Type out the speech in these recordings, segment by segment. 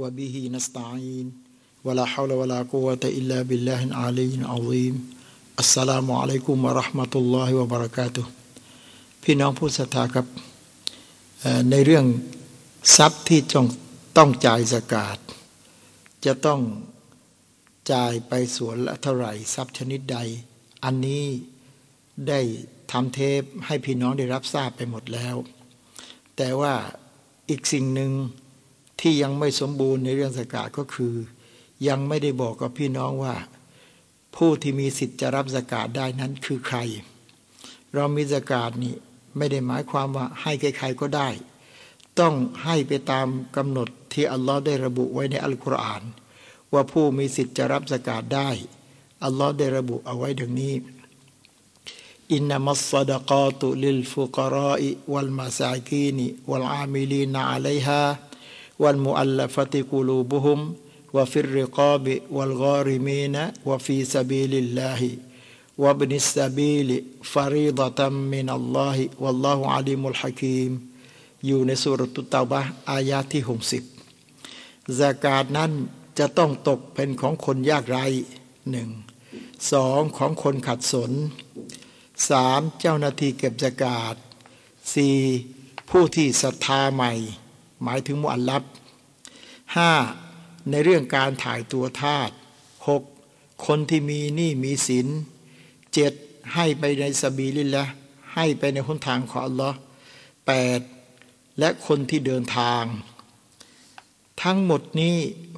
وبه نستعين ولا حول ولا قوة إلا بالله العلي العظيم السلام عليكم ورحمة الله وبركاته พี่น้องผู้ศรัทธาครับในเรื่องทรัพย์ที่ต้องต้องจ่ายสกาดจะต้องจ่ายไปส่วนละเท่าไหร่ทรัพย์ชนิดใด อันนี้ได้ทำเทปให้พี่น้องได้รับทราบไปหมดแล้ว แต่ว่าอีกสิ่งหนึ่ง ที่ยังไม่สมบูรณ์ในเรื่องสกาดก็คือ ยังไม่ได้บอกกับพี่น้องว่า ผู้ที่มีสิทธิ์จะรับสกาดได้นั้นคือใคร เรามีสกาดนี่ไม่ได้หมายความว่าให้ใครๆก็ได้ ต้องให้ไปตามกำหนดที่อัลลอฮ์ได้ระบุไว้ในอัลกุรอาน ว่าผู้มีสิทธิ์จะรับสกาดได้อัลลอฮ์ได้ระบุเอาไว้ดังนี้อินนัมัสซดกาตุลิลฟุกราอิวัลมาซากีนิวัลอามิลีนอะลัยฮา วัลมุอัลลฟติกุลูบุฮุมวะฟิรริกาบิวัลกอริมีนวะฟีซาบิลิลลาฮิวะบนิสซาบิลฟารีดะตัมมินัลลอฮิวัลลอฮุอาลิมุลฮะกีมอยู่ในสุรตุตาบะอายาที่หกสิบสากาศนั้นจะต้องตกเป็นของคนยากไร้หนึ่งสองของคนขัดสนสามเจ้าหน้าที่เก็บสกาดสี่ผู้ที่ศรัทธาใหม่ หมายถึงมุอัลลับห้าในเรื่องการถ่ายตัวทาสหกคนที่มีหนี้มีสินเจ็ดให้ไปในสบีลินละให้ไปในหนทางของอัลลอฮ์แปดและคนที่เดินทาง ทั้งหมดนี้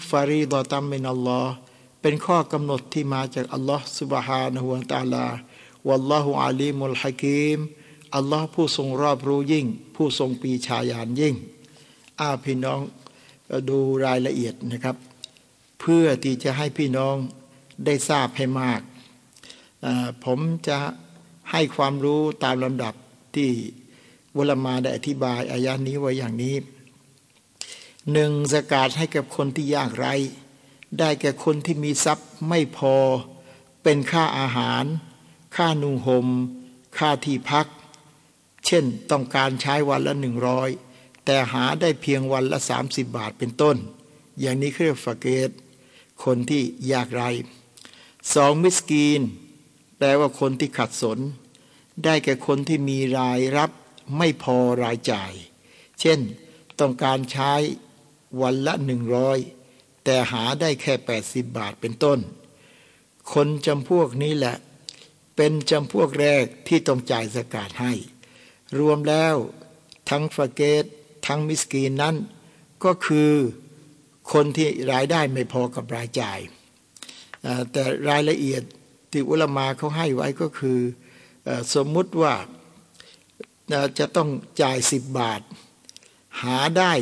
ฟารีดอตัมเมนอัลลอฮ์เป็นข้อกำหนดที่มาจากอัลลอฮ์สุบฮานะฮุวาตาลาวัลลอฮุอาลีมุลฮะกีมอัลลอฮ์ผู้ทรงรอบรู้ยิ่ง ผู้ทรงปีชาญาณยิ่ง อาพี่น้องดูรายละเอียดนะครับ เพื่อที่จะให้พี่น้องได้ทราบให้มาก ผมจะให้ความรู้ตามลำดับที่วลมาได้อธิบายอายานี้ไว้อย่างนี้หนึ่งสกาดให้กับคนที่ยากไร้ได้แก่คนที่มีทรัพย์ไม่พอ เป็นค่าอาหาร ค่านุ่งหม่มค่าที่พัก เช่นต้องการใช้วันละหนึ่งร้อย แต่หาได้เพียงวันละสามสิบบาทเป็นต้น อย่างนี้เรียกฟาเกต คนที่ยากไร้สองมิสกีน แปลว่าคนที่ขัดสน ได้แก่คนที่มีรายรับไม่พอรายจ่าย เช่น ต้องการใช้วันละหนึ่งร้อยแต่หาได้แค่แปดสิบบาทเป็นต้น คนจำพวกนี้แหละ เป็นจำพวกแรกที่ต้องจ่ายสกาดให้ รวมแล้วทั้งฟาเกต ทั้งมิสกีนนั้น ก็คือคนที่รายได้ไม่พอกับรายจ่าย แต่รายละเอียดที่อุลมาเขาให้ไว้ก็คือสมมุติว่าจะต้องจ่ายสิบบาท หาได้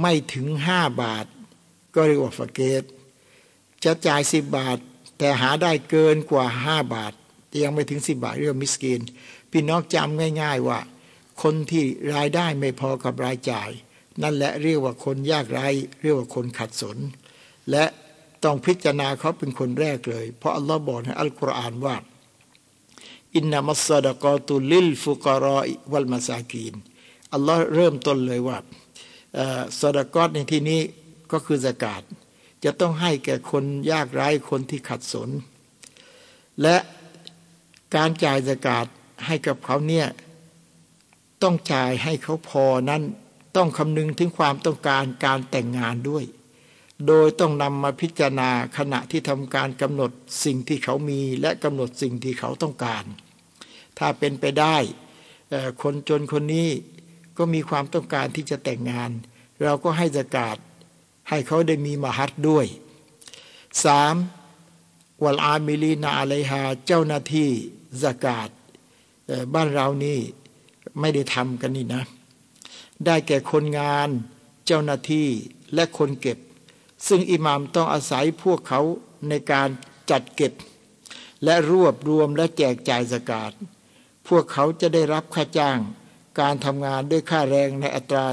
ไม่ถึงห้าบาท ก็เรียกว่าฟเกต จะจ่ายสิบบาท แต่หาได้เกินกว่าห้าบาท ยังไม่ถึงสิบบาทเรียกมิสกินพี่น้องจำง่าย ๆว่า คนที่รายได้ไม่พอกับรายจ่าย นั่นแหละเรียกว่าคนยากไร้เรียกว่าคนขัดสน และต้องพิจารณาเขาเป็นคนแรกเลย เพราะอัลลอฮ์บอกในอัลกุรอานว่าอินนามัสซาดะกอตุลิลฟุกรอวัลมาซากีนอัลลอฮ์เริ่มต้นเลยว่าสดกอตในที่นี้ก็คือสกาดจะต้องให้แก่คนยากไร้คนที่ขัดสน และการจ่ายสกาดให้กับเขาเนี่ย ต้องจ่ายให้เขาพอนั้นต้องคำนึงถึงความต้องการการแต่งงานด้วย โดยต้องนำมาพิจารณาขณะที่ทำการกำหนดสิ่งที่เขามีและกำหนดสิ่งที่เขาต้องการ ถ้าเป็นไปได้คนจนคนนี้ก็มีความต้องการที่จะแต่งงาน เราก็ให้สกาดให้เขาได้มีมหัดด้วยสามวัลอามิลีนาอะลัยฮาเจ้าหน้าที่สกาดบ้านเรานี่ ไม่ได้ทำกันนี่นะ ได้แก่คนงาน เจ้าหน้าที่และคนเก็บ ซึ่งอิหมามต้องอาศัยพวกเขาในการจัดเก็บ และรวบรวมและแจกจ่ายสกาดพวกเขาจะได้รับค่าจ้าง การทำงานด้วยค่าแรงในอัตรา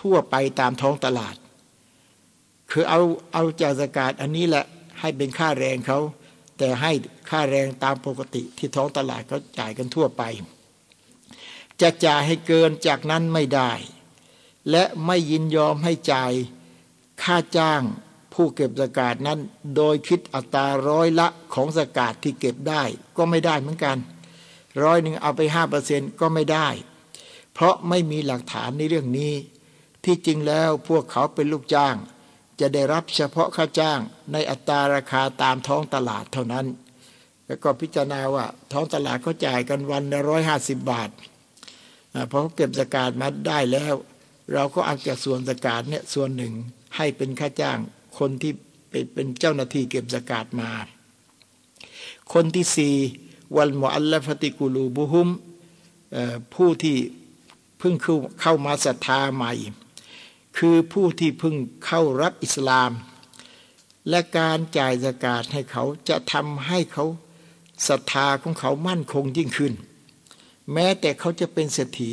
ทั่วไปตามท้องตลาด คือเอาเอาจากสกาดอันนี้แหละให้เป็นค่าแรงเขาแต่ให้ค่าแรงตามปกติที่ท้องตลาดเขาจ่ายกันทั่วไป จะจ่ายให้เกินจากนั้นไม่ได้ และไม่ยินยอมให้จ่ายค่าจ้างผู้เก็บสกาดนั้น โดยคิดอัตราร้อยละของสกาดที่เก็บได้ก็ไม่ได้เหมือนกัน ร้อยหนึ่งเอาไปห้าเปอร์เซ็นก็ไม่ได้ เพราะไม่มีหลักฐานในเรื่องนี้ ที่จริงแล้วพวกเขาเป็นลูกจ้าง จะได้รับเฉพาะค่าจ้างในอัตราราคาตามท้องตลาดเท่านั้น แล้วก็พิจารณาว่าท้องตลาดเขาจ่ายกันวันละร้อยห้าสิบบาท พอเขาเก็บสกาดมาได้แล้ว เราก็เอาจากส่วนสกาดเนี่ยส่วนหนึ่งให้เป็นค่าจ้างคนที่เป็นเจ้าหน้าที่เก็บสกาดมา คนที่สี่วัลมอัลลฟติกุลูบุฮุมผู้ที่เพิ่งเข้ามาศรัทธาใหม่ คือผู้ที่เพิ่งเข้ารับอิสลาม และการจ่ายสกาดให้เขาจะทำให้เขาศรัทธาของเขามั่นคงยิ่งขึ้น แม้แต่เขาจะเป็นเศรษฐี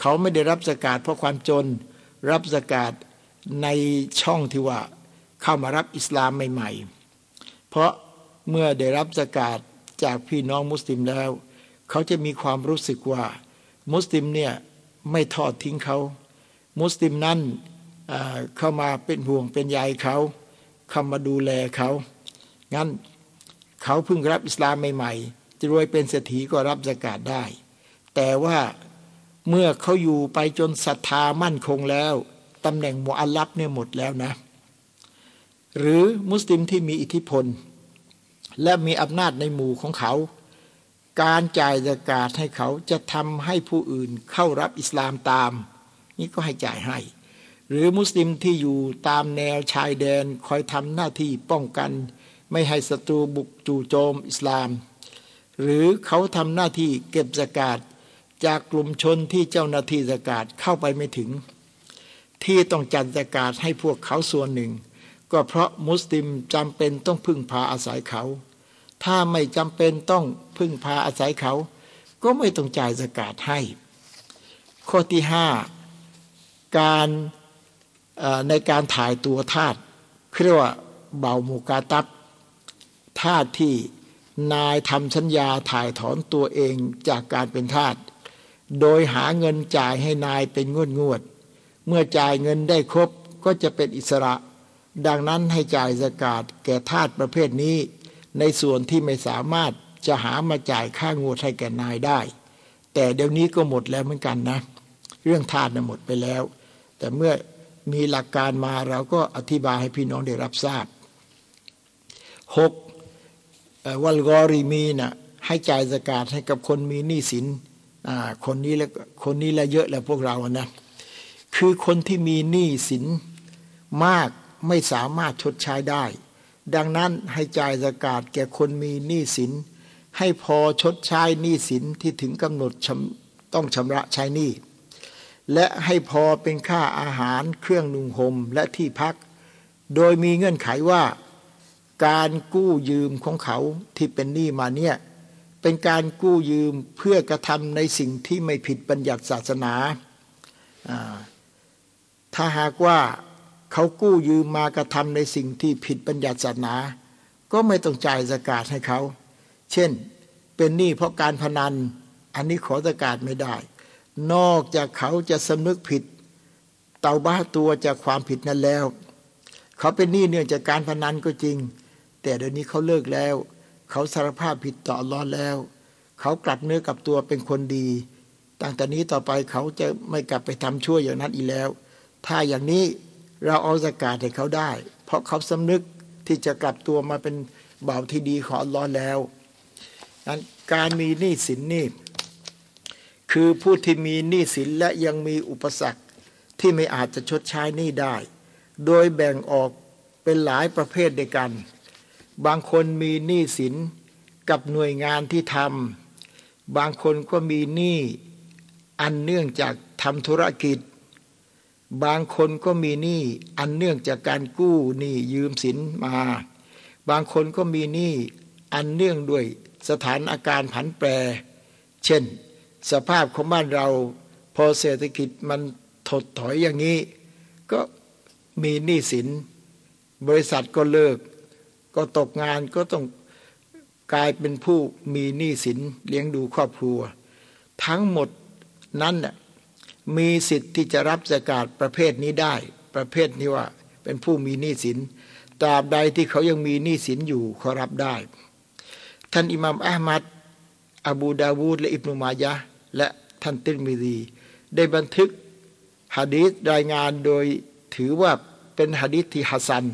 เขาไม่ได้รับสกาดเพราะความจน รับสกาดในช่องที่ว่าเข้ามารับอิสลามใหม่ๆ เพราะเมื่อได้รับสกาดจากพี่น้องมุสลิมแล้ว เขาจะมีความรู้สึกว่า มุสลิมเนี่ยไม่ทอดทิ้งเขา มุสลิมนั้นเข้ามาเป็นห่วงเป็นใยเขาเข้ามาดูแลเขา งั้นเขาเพิ่งรับอิสลามใหม่ๆ จะรวยเป็นเศรษฐีก็รับสกาดได้ แต่ว่าเมื่อเขาอยู่ไปจนศรัทธามั่นคงแล้วตำแหน่งมุอัลลับเนี่ยหมดแล้วนะ หรือมุสลิมที่มีอิทธิพล และมีอำนาจในหมู่ของเขา การจ่ายสกาดให้เขาจะทำให้ผู้อื่นเข้ารับอิสลามตาม นี่ก็ให้จ่ายให้ หรือมุสลิมที่อยู่ตามแนวชายแดนคอยทำหน้าที่ป้องกัน ไม่ให้ศัตรูบุกจู่โจมอิสลาม หรือเขาทำหน้าที่เก็บสกาด จากกลุ่มชนที่เจ้าหน้าที่สกาดเข้าไปไม่ถึง ที่ต้องจัดสกาดให้พวกเขาส่วนหนึ่ง ก็เพราะมุสลิมจำเป็นต้องพึ่งพาอาศัยเขา ถ้าไม่จำเป็นต้องพึ่งพาอาศัยเขา ก็ไม่ต้องจ่ายสกาดให้ ข้อที่ห้าการในการถ่ายตัวทาสเรียกว่าเบามูกาตับทาสที่นายทำสัญญาถ่ายถอนตัวเองจากการเป็นทาส โดยหาเงินจ่ายให้นายเป็นงวดงวด เมื่อจ่ายเงินได้ครบก็จะเป็นอิสระ ดังนั้นให้จ่ายสกาดแก่ทาสประเภทนี้ ในส่วนที่ไม่สามารถจะหามาจ่ายค่างวดให้แก่นายได้ แต่เดี๋ยวนี้ก็หมดแล้วเหมือนกันนะ เรื่องทาสนะหมดไปแล้ว แต่เมื่อมีหลักการมาเราก็อธิบายให้พี่น้องได้รับทราบหกวัลกอรีมีนะ่ะให้จ่ายสกาดให้กับคนมีหนี้สิน คนนี้แล้วคนนี้และเยอะแล้วพวกเรานะคือคนที่มีหนี้สินมากไม่สามารถชดใช้ได้ ดังนั้นให้จ่ายสกาดแก่คนมีหนี้สิน ให้พอชดใช้หนี้สินที่ถึงกำหนดต้องชำระใช้หนี้และให้พอเป็นค่าอาหารเครื่องนุ่งห่มและที่พัก โดยมีเงื่อนไขว่า การกู้ยืมของเขาที่เป็นหนี้มาเนี่ย เป็นการกู้ยืมเพื่อกระทำในสิ่งที่ไม่ผิดบัญญัติศาสนา ถ้าหากว่าเขากู้ยืมมากระทำในสิ่งที่ผิดบัญญัติศาสนา ก็ไม่ต้องจ่ายสกาดให้เขา เช่น เป็นหนี้เพราะการพนัน อันนี้ขอสกาดไม่ได้ นอกจากเขาจะสำนึกผิดเตาบ้าตัวจากความผิดนั้นแล้ว เขาเป็นหนี้เนื่องจากการพนันก็จริง แต่เดี๋ยวนี้เขาเลิกแล้ว เขาสารภาพผิดต่อรอดแล้ว เขากลับเนื้อกับตัวเป็นคนดีตั้งแต่นี้ต่อไปเขาจะไม่กลับไปทำชั่วอย่างนั้นอีกแล้ว ถ้าอย่างนี้เราเอาสกาดให้เขาได้ เพราะเขาสำนึกที่จะกลับตัวมาเป็นบ่าวที่ดีของอัลลอฮ์แล้วนั้นการมีหนี้สินนี่คือผู้ที่มีหนี้สินและยังมีอุปสรรคที่ไม่อาจจะชดใช้หนี้ได้ โดยแบ่งออกเป็นหลายประเภทด้วยกัน บางคนมีหนี้สินกับหน่วยงานที่ทำบางคนก็มีหนี้อันเนื่องจากทำธุรกิจ บางคนก็มีหนี้อันเนื่องจากการกู้หนี้ยืมสินมา บางคนก็มีหนี้อันเนื่องด้วยสถานอาการผันแปร เช่น สภาพของบ้านเรา พอเศรษฐกิจมันถดถอยอย่างนี้ ก็มีหนี้สิน บริษัทก็เลิก ก็ตกงานก็ต้องกลายเป็นผู้มีหนี้สินเลี้ยงดูครอบครัว ทั้งหมดนั้นน่ะมีสิทธิ์ที่จะรับสกาดประเภทนี้ได้ ประเภทนี้ว่าเป็นผู้มีหนี้สินตราบใดที่เขายังมีหนี้สินอยู่เขารับได้ ท่านอิหม่ามอะห์มัดอบูดาวูดและอิบนุมายะและท่านติรมิดีได้บันทึกฮะดีษรายงานโดยถือว่าเป็นฮะดีษที่ฮัสซัน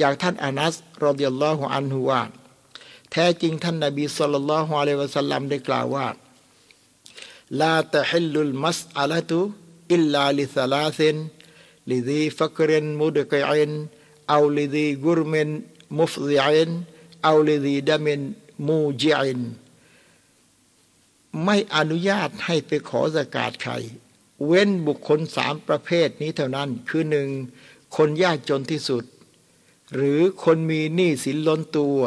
จากท่านอานัสรอดิยัลลอฮุอันฮุวาแท้จริงท่านนบีصلى الله عليه وسلم ได้กล่าวว่า لا تحل المسألةอิลลาลิซาลาซินลิดีฟักรินมุดกินเอาลิดีกุรมินมุฟซิอินเอาลิดีดามินมูจิอินไม่อนุญาตให้ไปขอสกาศใคร เว้นบุคคลสามประเภทนี้เท่านั้น คือหนึ่งคนยากจนที่สุด หรือคนมีหนี้สินล้นตัว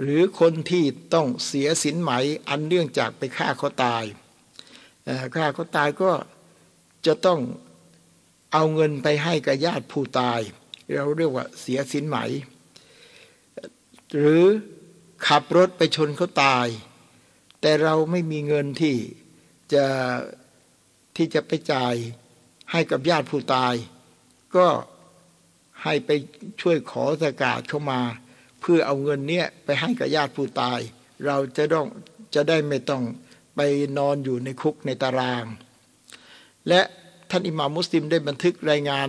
หรือคนที่ต้องเสียสินไหมอันเนื่องจากไปฆ่าเขาตายฆ่าเขาตายก็จะต้องเอาเงินไปให้กับญาติผู้ตาย เราเรียกว่าเสียสินไหม หรือขับรถไปชนเขาตาย แต่เราไม่มีเงินที่จะที่จะไปจ่ายให้กับญาติผู้ตาย ก็ ให้ไปช่วยขอสกาดเข้ามา เพื่อเอาเงินเนี้ยไปให้กับญาติผู้ตาย เราจะต้องจะได้ไม่ต้องไปนอนอยู่ในคุกในตาราง และท่านอิหม่ามมุสลิมได้บันทึกรายงาน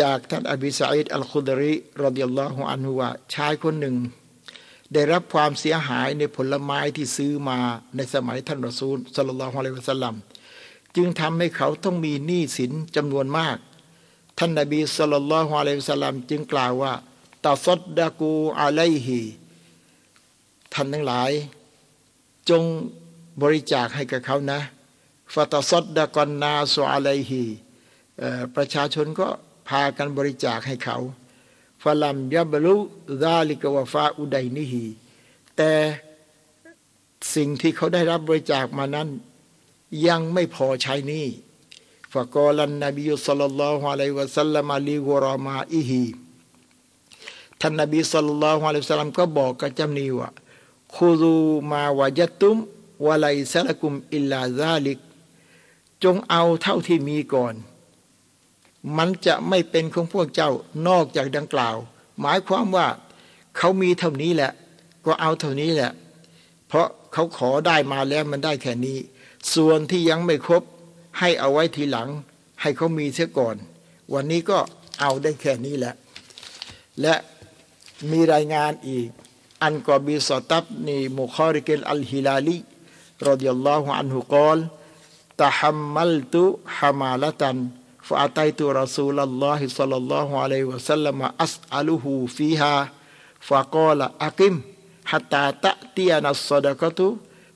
จากท่านอบีสัยด์อัลคุดริรดิยัลลอฮุอันฮุวาชายคนหนึ่ง ได้รับความเสียหายในผลไม้ที่ซื้อมาในสมัยท่านรอซูลสลลัลลอฮุอะลัยวะสัลลัมจึงทำให้เขาต้องมีหนี้สินจำนวนมาก ท่านนบีสลลัลลอฮุอะลัยฮิสลลัมจึงกล่าวว่าตาซดดากูอะลัยฮีท่านทั้งหลาย จงบริจาคให้กับเขานะฟาตาซดดากอนนาสุอะลัยฮีประชาชนก็พากันบริจาคให้เขาฟลัมยับลุซาลิกวฟาอุดัยนิฮีแต่สิ่งที่เขาได้รับบริจาคมานั้น ยังไม่พอใช้นี้ ฟะกอลันนบีสัลลัลลอฮุอะลัยวะสัลลัมลีวรามาอิฮีท่านนบีสัลลัลลอฮุอะลัยฮิวะสัลลัมก็บอกกับจำนีว่าคูดูมาวาจัตุมวะไลซะลกุมอิลลาซาลิก จงเอาเท่าที่มีก่อน มันจะไม่เป็นของพวกเจ้านอกจากดังกล่าว หมายความว่าเขามีเท่านี้แหละ ก็เอาเท่านี้แหละ เพราะเขาขอได้มาแล้วมันได้แค่นี้ ส่วนที่ยังไม่ครบ ให้เอาไว้ทีหลัง ให้เขามีเสียก่อน วันนี้ก็เอาได้แค่นี้แหละ และมีรายงานอีก อันกอบีสตับนีมุคอริกลอัลฮิลาลีรดิยัลลอฮุอันฮุกอลตาฮัมมัลตุฮามาลตันฟาตัยตุรัสูลัลลอฮิสัลลัลลอฮุอะลัยวะสัลลัมอัสอัลุฮูฟีฮาฟะกอลอากิมฮัตตาตะตียนัสซดะกะตุ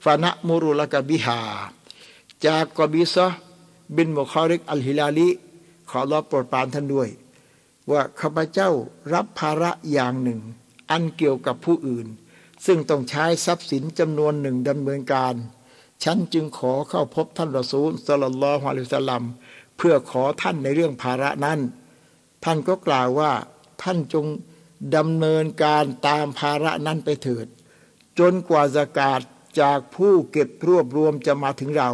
ฟานะมุรุลกะบิฮาจากกอบีซะ บินมุคาริกอัลฮิลาลีขอรับโปรดปรานท่านด้วย ว่าข้าพเจ้ารับภาระอย่างหนึ่ง อันเกี่ยวกับผู้อื่น ซึ่งต้องใช้ทรัพย์สินจำนวนหนึ่งดำเนินการ ฉันจึงขอเข้าพบท่านรอซูลสลลลอฮุอะลัยฮิสลลัมเพื่อขอท่านในเรื่องภาระนั้น ท่านก็กล่าวว่าท่านจงดำเนินการตามภาระนั้นไปเถิด จนกว่าสกาศจากผู้เก็บรวบรวมจะมาถึงเรา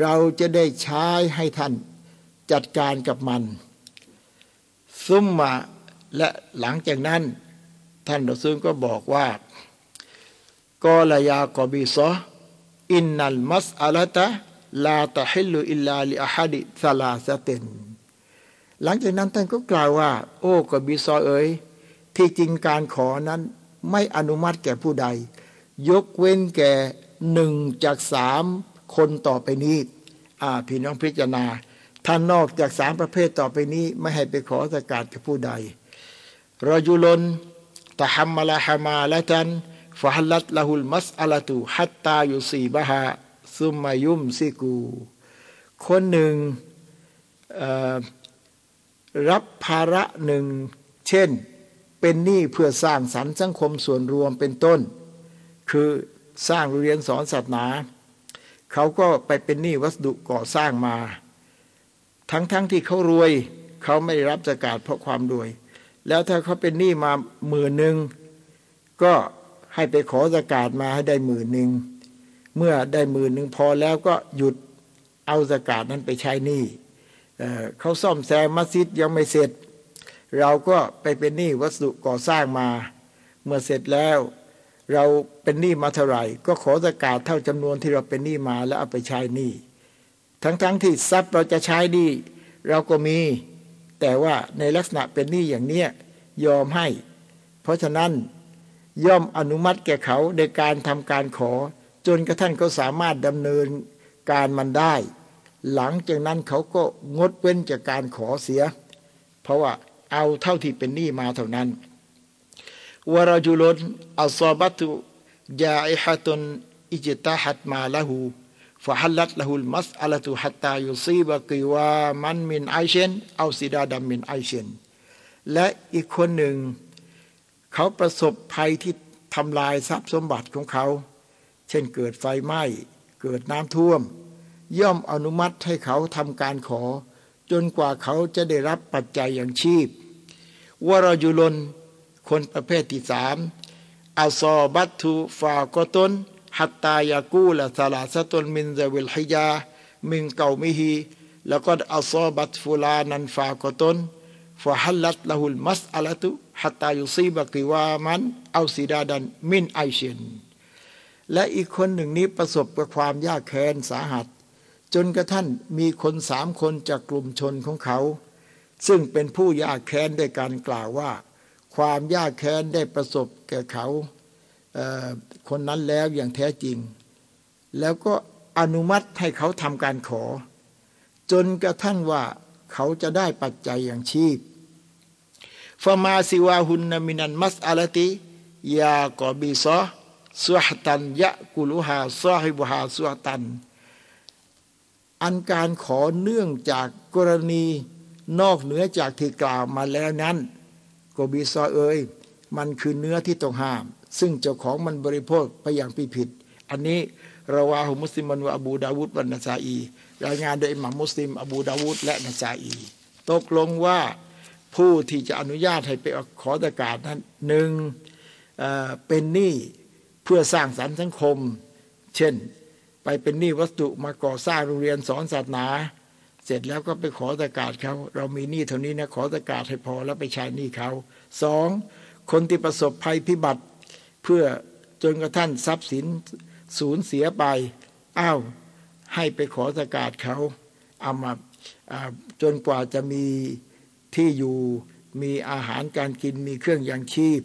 เราจะได้ใช้ให้ท่านจัดการกับมันซุ่มมาและหลังจากนั้น ท่านรซูลก็บอกว่ากอลยากอบิซออินนัลมัสอัลตะลาตะฮิลุอิลลาลิอาฮัดิซาลาสเตนหลังจากนั้นท่านก็กล่าวว่า โอ้กอบิซอเอ๋ยที่จริงการขอนั้นไม่อนุมัติแก่ผู้ใด ยกเว้นแก่หนึ่งจากสาม คนต่อไปนี้อ่าพี่น้องพิจารณาท่านนอกจากสามประเภทต่อไปนี้ ไม่ให้ไปขอสกาดกับผู้ใดรอยุลนตะฮัมมาลาฮามาละตันฟะฮัลลัตละฮุลมัสอัลตุฮัตตายุซีบะฮาซุมมายุมซิกู คนหนึ่งรับภาระหนึ่ง เช่น เป็นหนี้เพื่อสร้างสรรค์สังคมส่วนรวมเป็นต้น คือสร้างเรียนสอนศาสนา เขาก็ไปเป็นหนี้วัสดุก่อสร้างมา ทั้งๆทที่เขารวย เขาไม่ได้รับสกาดเพราะความรวย แล้วถ้าเขาเป็นหนี้มาหมื่นหนึ่งก็ให้ไปขอสกาดมาให้ได้หมื่นหนึ่งเมื่อได้หมื่นหนึ่งพอแล้วก็หยุดเอาสกาดนั้นไปใช้หนี้เขาซ่อมแซมมัสยิดยังไม่เสร็จ เราก็ไปเป็นหนี้วัสดุก่อสร้างมา เมื่อเสร็จแล้ว เราเป็นหนี้มาเท่าไหร่ ก็ขอสกาศเท่าจำนวนที่เราเป็นหนี้มาแล้วเอาไปใช้หนี้ทั้งๆทที่ทรัพย์เราจะใช้หนี้เราก็มี แต่ว่าในลักษณะเป็นหนี้อย่างเนี้ยยอมให้ เพราะฉะนั้นย่อมอนุมัติแก่เขาในการทำการขอ จนกระทั่งเขาสามารถดำเนินการมันได้ หลังจากนั้นเขาก็งดเว้นจากการขอเสีย เพราะว่าเอาเท่าที่เป็นหนี้มาเท่านั้น วรจุลนอัลซอบัตุยาอิฮะตุนอิจตาฮัดมาละหูฟะฮัลลัตละหุลมัสอัลตุฮัตตายุซีบะกิวามันมินไอเชนเอาซิดาดัมมินไอเชนและอีกคนหนึ่ง เขาประสบภัยที่ทำลายทรัพย์สมบัติของเขา เช่นเกิดไฟไหม้ เกิดน้ำท่วม ย่อมอนุมัติให้เขาทำการขอ จนกว่าเขาจะได้รับปัจจัยอย่างชีพวรยุลน คนประเภทที่สามأصابته فاقة حتى يقول ثلاثة من ذوي الحجا من قومه لقد أصابت فلانا فاقة فحلت له المسألة حتى يصيب قواما أو سدادا من عيش และอีกคนหนึ่งนี้ประสบกับความยากแค้นสาหัส จนกระทั่งมีคนสามคนจากกลุ่มชนของเขา ซึ่งเป็นผู้ยากแค้นด้วยการกล่าวว่า ความยากแค้นได้ประสบแก่เขาคนนั้นแล้วอย่างแท้จริง แล้วก็อนุมัติให้เขาทำการขอ จนกระทั่งว่าเขาจะได้ปัจจัยอย่างชีพฟามาซิวาหุนนามินันมัสอาลติยากอบีซอสวตันยะกุลุฮาซอฮิบุฮาสวตัน อันการขอเนื่องจากกรณีนอกเหนือจากที่กล่าวมาแล้วนั้น โกบีซอเอยมันคือเนื้อที่ต้องห้าม ซึ่งเจ้าของมันบริโภคไปอย่างผิดผิด อันนี้ระวาหุมุสลิมันวะอบูดาวุฒวันนาซาอี รายงานโดยอิหม่ามมุสลิม อบูดาวุฒและนาซาอี ตกลงว่าผู้ที่จะอนุญาตให้ไปขอตะกาศนั้นหนึ่งเป็นหนี้เพื่อสร้างสรรค์สังคม เช่น ไปเป็นหนี้วัสดุมาก่อสร้างโรงเรียนสอนศาสนา เสร็จแล้วก็ไปขอตะกาศเขาเรามีหนี้เท่านี้นะขอตะกาศให้พอแล้วไปใช้หนี้เขาสองคนที่ประสบภัยพิบัติ เพื่อจนกระทั่งทรัพย์สินสูญเสียไปอ้าวให้ไปขอสกาดเขาเอามาจนกว่าจะมีที่อยู่มีอาหารการกินมีเครื่องยังชีพ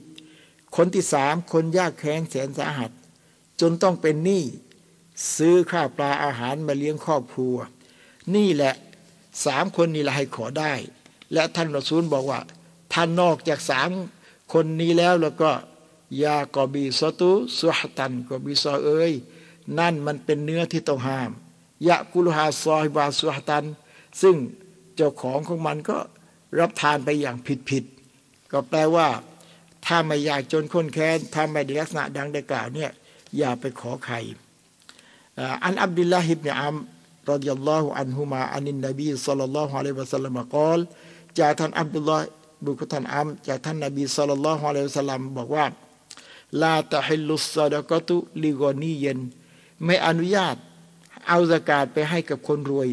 คนที่สามคนยากแค้นแสนสาหัส จนต้องเป็นหนี้ซื้อข้าวปลาอาหารมาเลี้ยงครอบครัว นี่แหละ สามคนนี้ละให้ขอได้ และท่านรอซูลบอกว่า ท่านนอกจากสามคนนี้แล้วแล้วก็ยากอบีสตุสุหตันกอบีซอเอ้ยนั่นมันเป็นเนื้อที่ต้องห้ามยะกุลฮาซอยบาสุหตัน ซึ่งเจ้าของของมันก็รับทานไปอย่างผิดผิดก็แปลว่า ถ้าไม่อยากจนคนแค้นถ้าไม่ได้ลักษณะดังได้กล่าวเนี่ยอย่าไปขอใครอันอับดุลลาฮิบเนอัม รดิยัลลอฮุอันฮุมาอันินนบีสัลลัลลอฮุอะลัยวะสัลลัมกล่าวจากท่านอับดุลลาห์บุคท่านอัมจากท่านนบีสัลลัลลอฮุอะลัยฮิวะสัลลัมบอกว่าลาตะฮิลุสซาดกตุลิกอนีเย็นไม่อนุญาต เอาสกาดไปให้กับคนรวย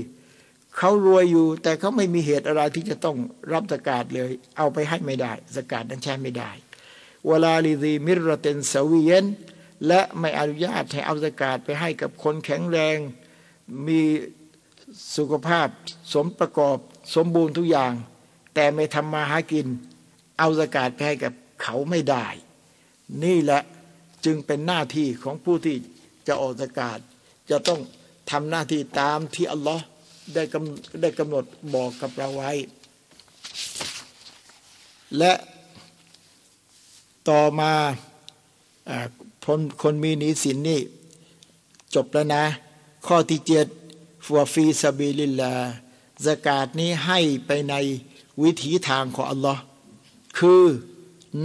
เขารวยอยู่ แต่เขาไม่มีเหตุอะไรที่จะต้องรับสกาดเลย เอาไปให้ไม่ได้สกาดนั้นใช้ไม่ได้เวลาลิซีมิรเตนสวีเยนและไม่อนุญาตให้เอาสกาดไปให้กับคนแข็งแรง มีสุขภาพสมประกอบสมบูรณ์ทุกอย่าง แต่ไม่ทำมาหากิน เอาสกาดไปให้กับเขาไม่ได้ นี่แหละจึงเป็นหน้าที่ของผู้ที่จะออกซะกาตจะต้องทำหน้าที่ตามที่อัลลอฮ์ได้กำได้กำหนดบอกกับเราไว้ และต่อมาคนคนมีหนี้สินนี่ จบแล้วนะ ข้อที่เจ็ดฟัวฟีซาบิลิลลาสกาศนี้ให้ไปในวิถีทางของอัลลอฮ์คือ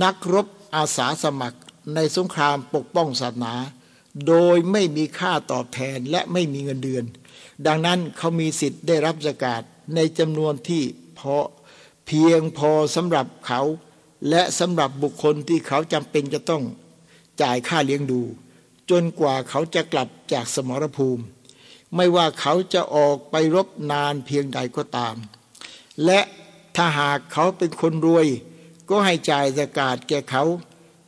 นักรบอาสาสมัครในสงครามปกป้องศาสนา โดยไม่มีค่าตอบแทนและไม่มีเงินเดือน ดังนั้นเขามีสิทธิ์ได้รับสกาดในจำนวนที่พอเพียงพอสำหรับเขา และสำหรับบุคคลที่เขาจำเป็นจะต้องจ่ายค่าเลี้ยงดู จนกว่าเขาจะกลับจากสมรภูมิ ไม่ว่าเขาจะออกไปรบนานเพียงใดก็ตาม และถ้าหากเขาเป็นคนรวย ก็ให้จ่ายสกาดแก่เขา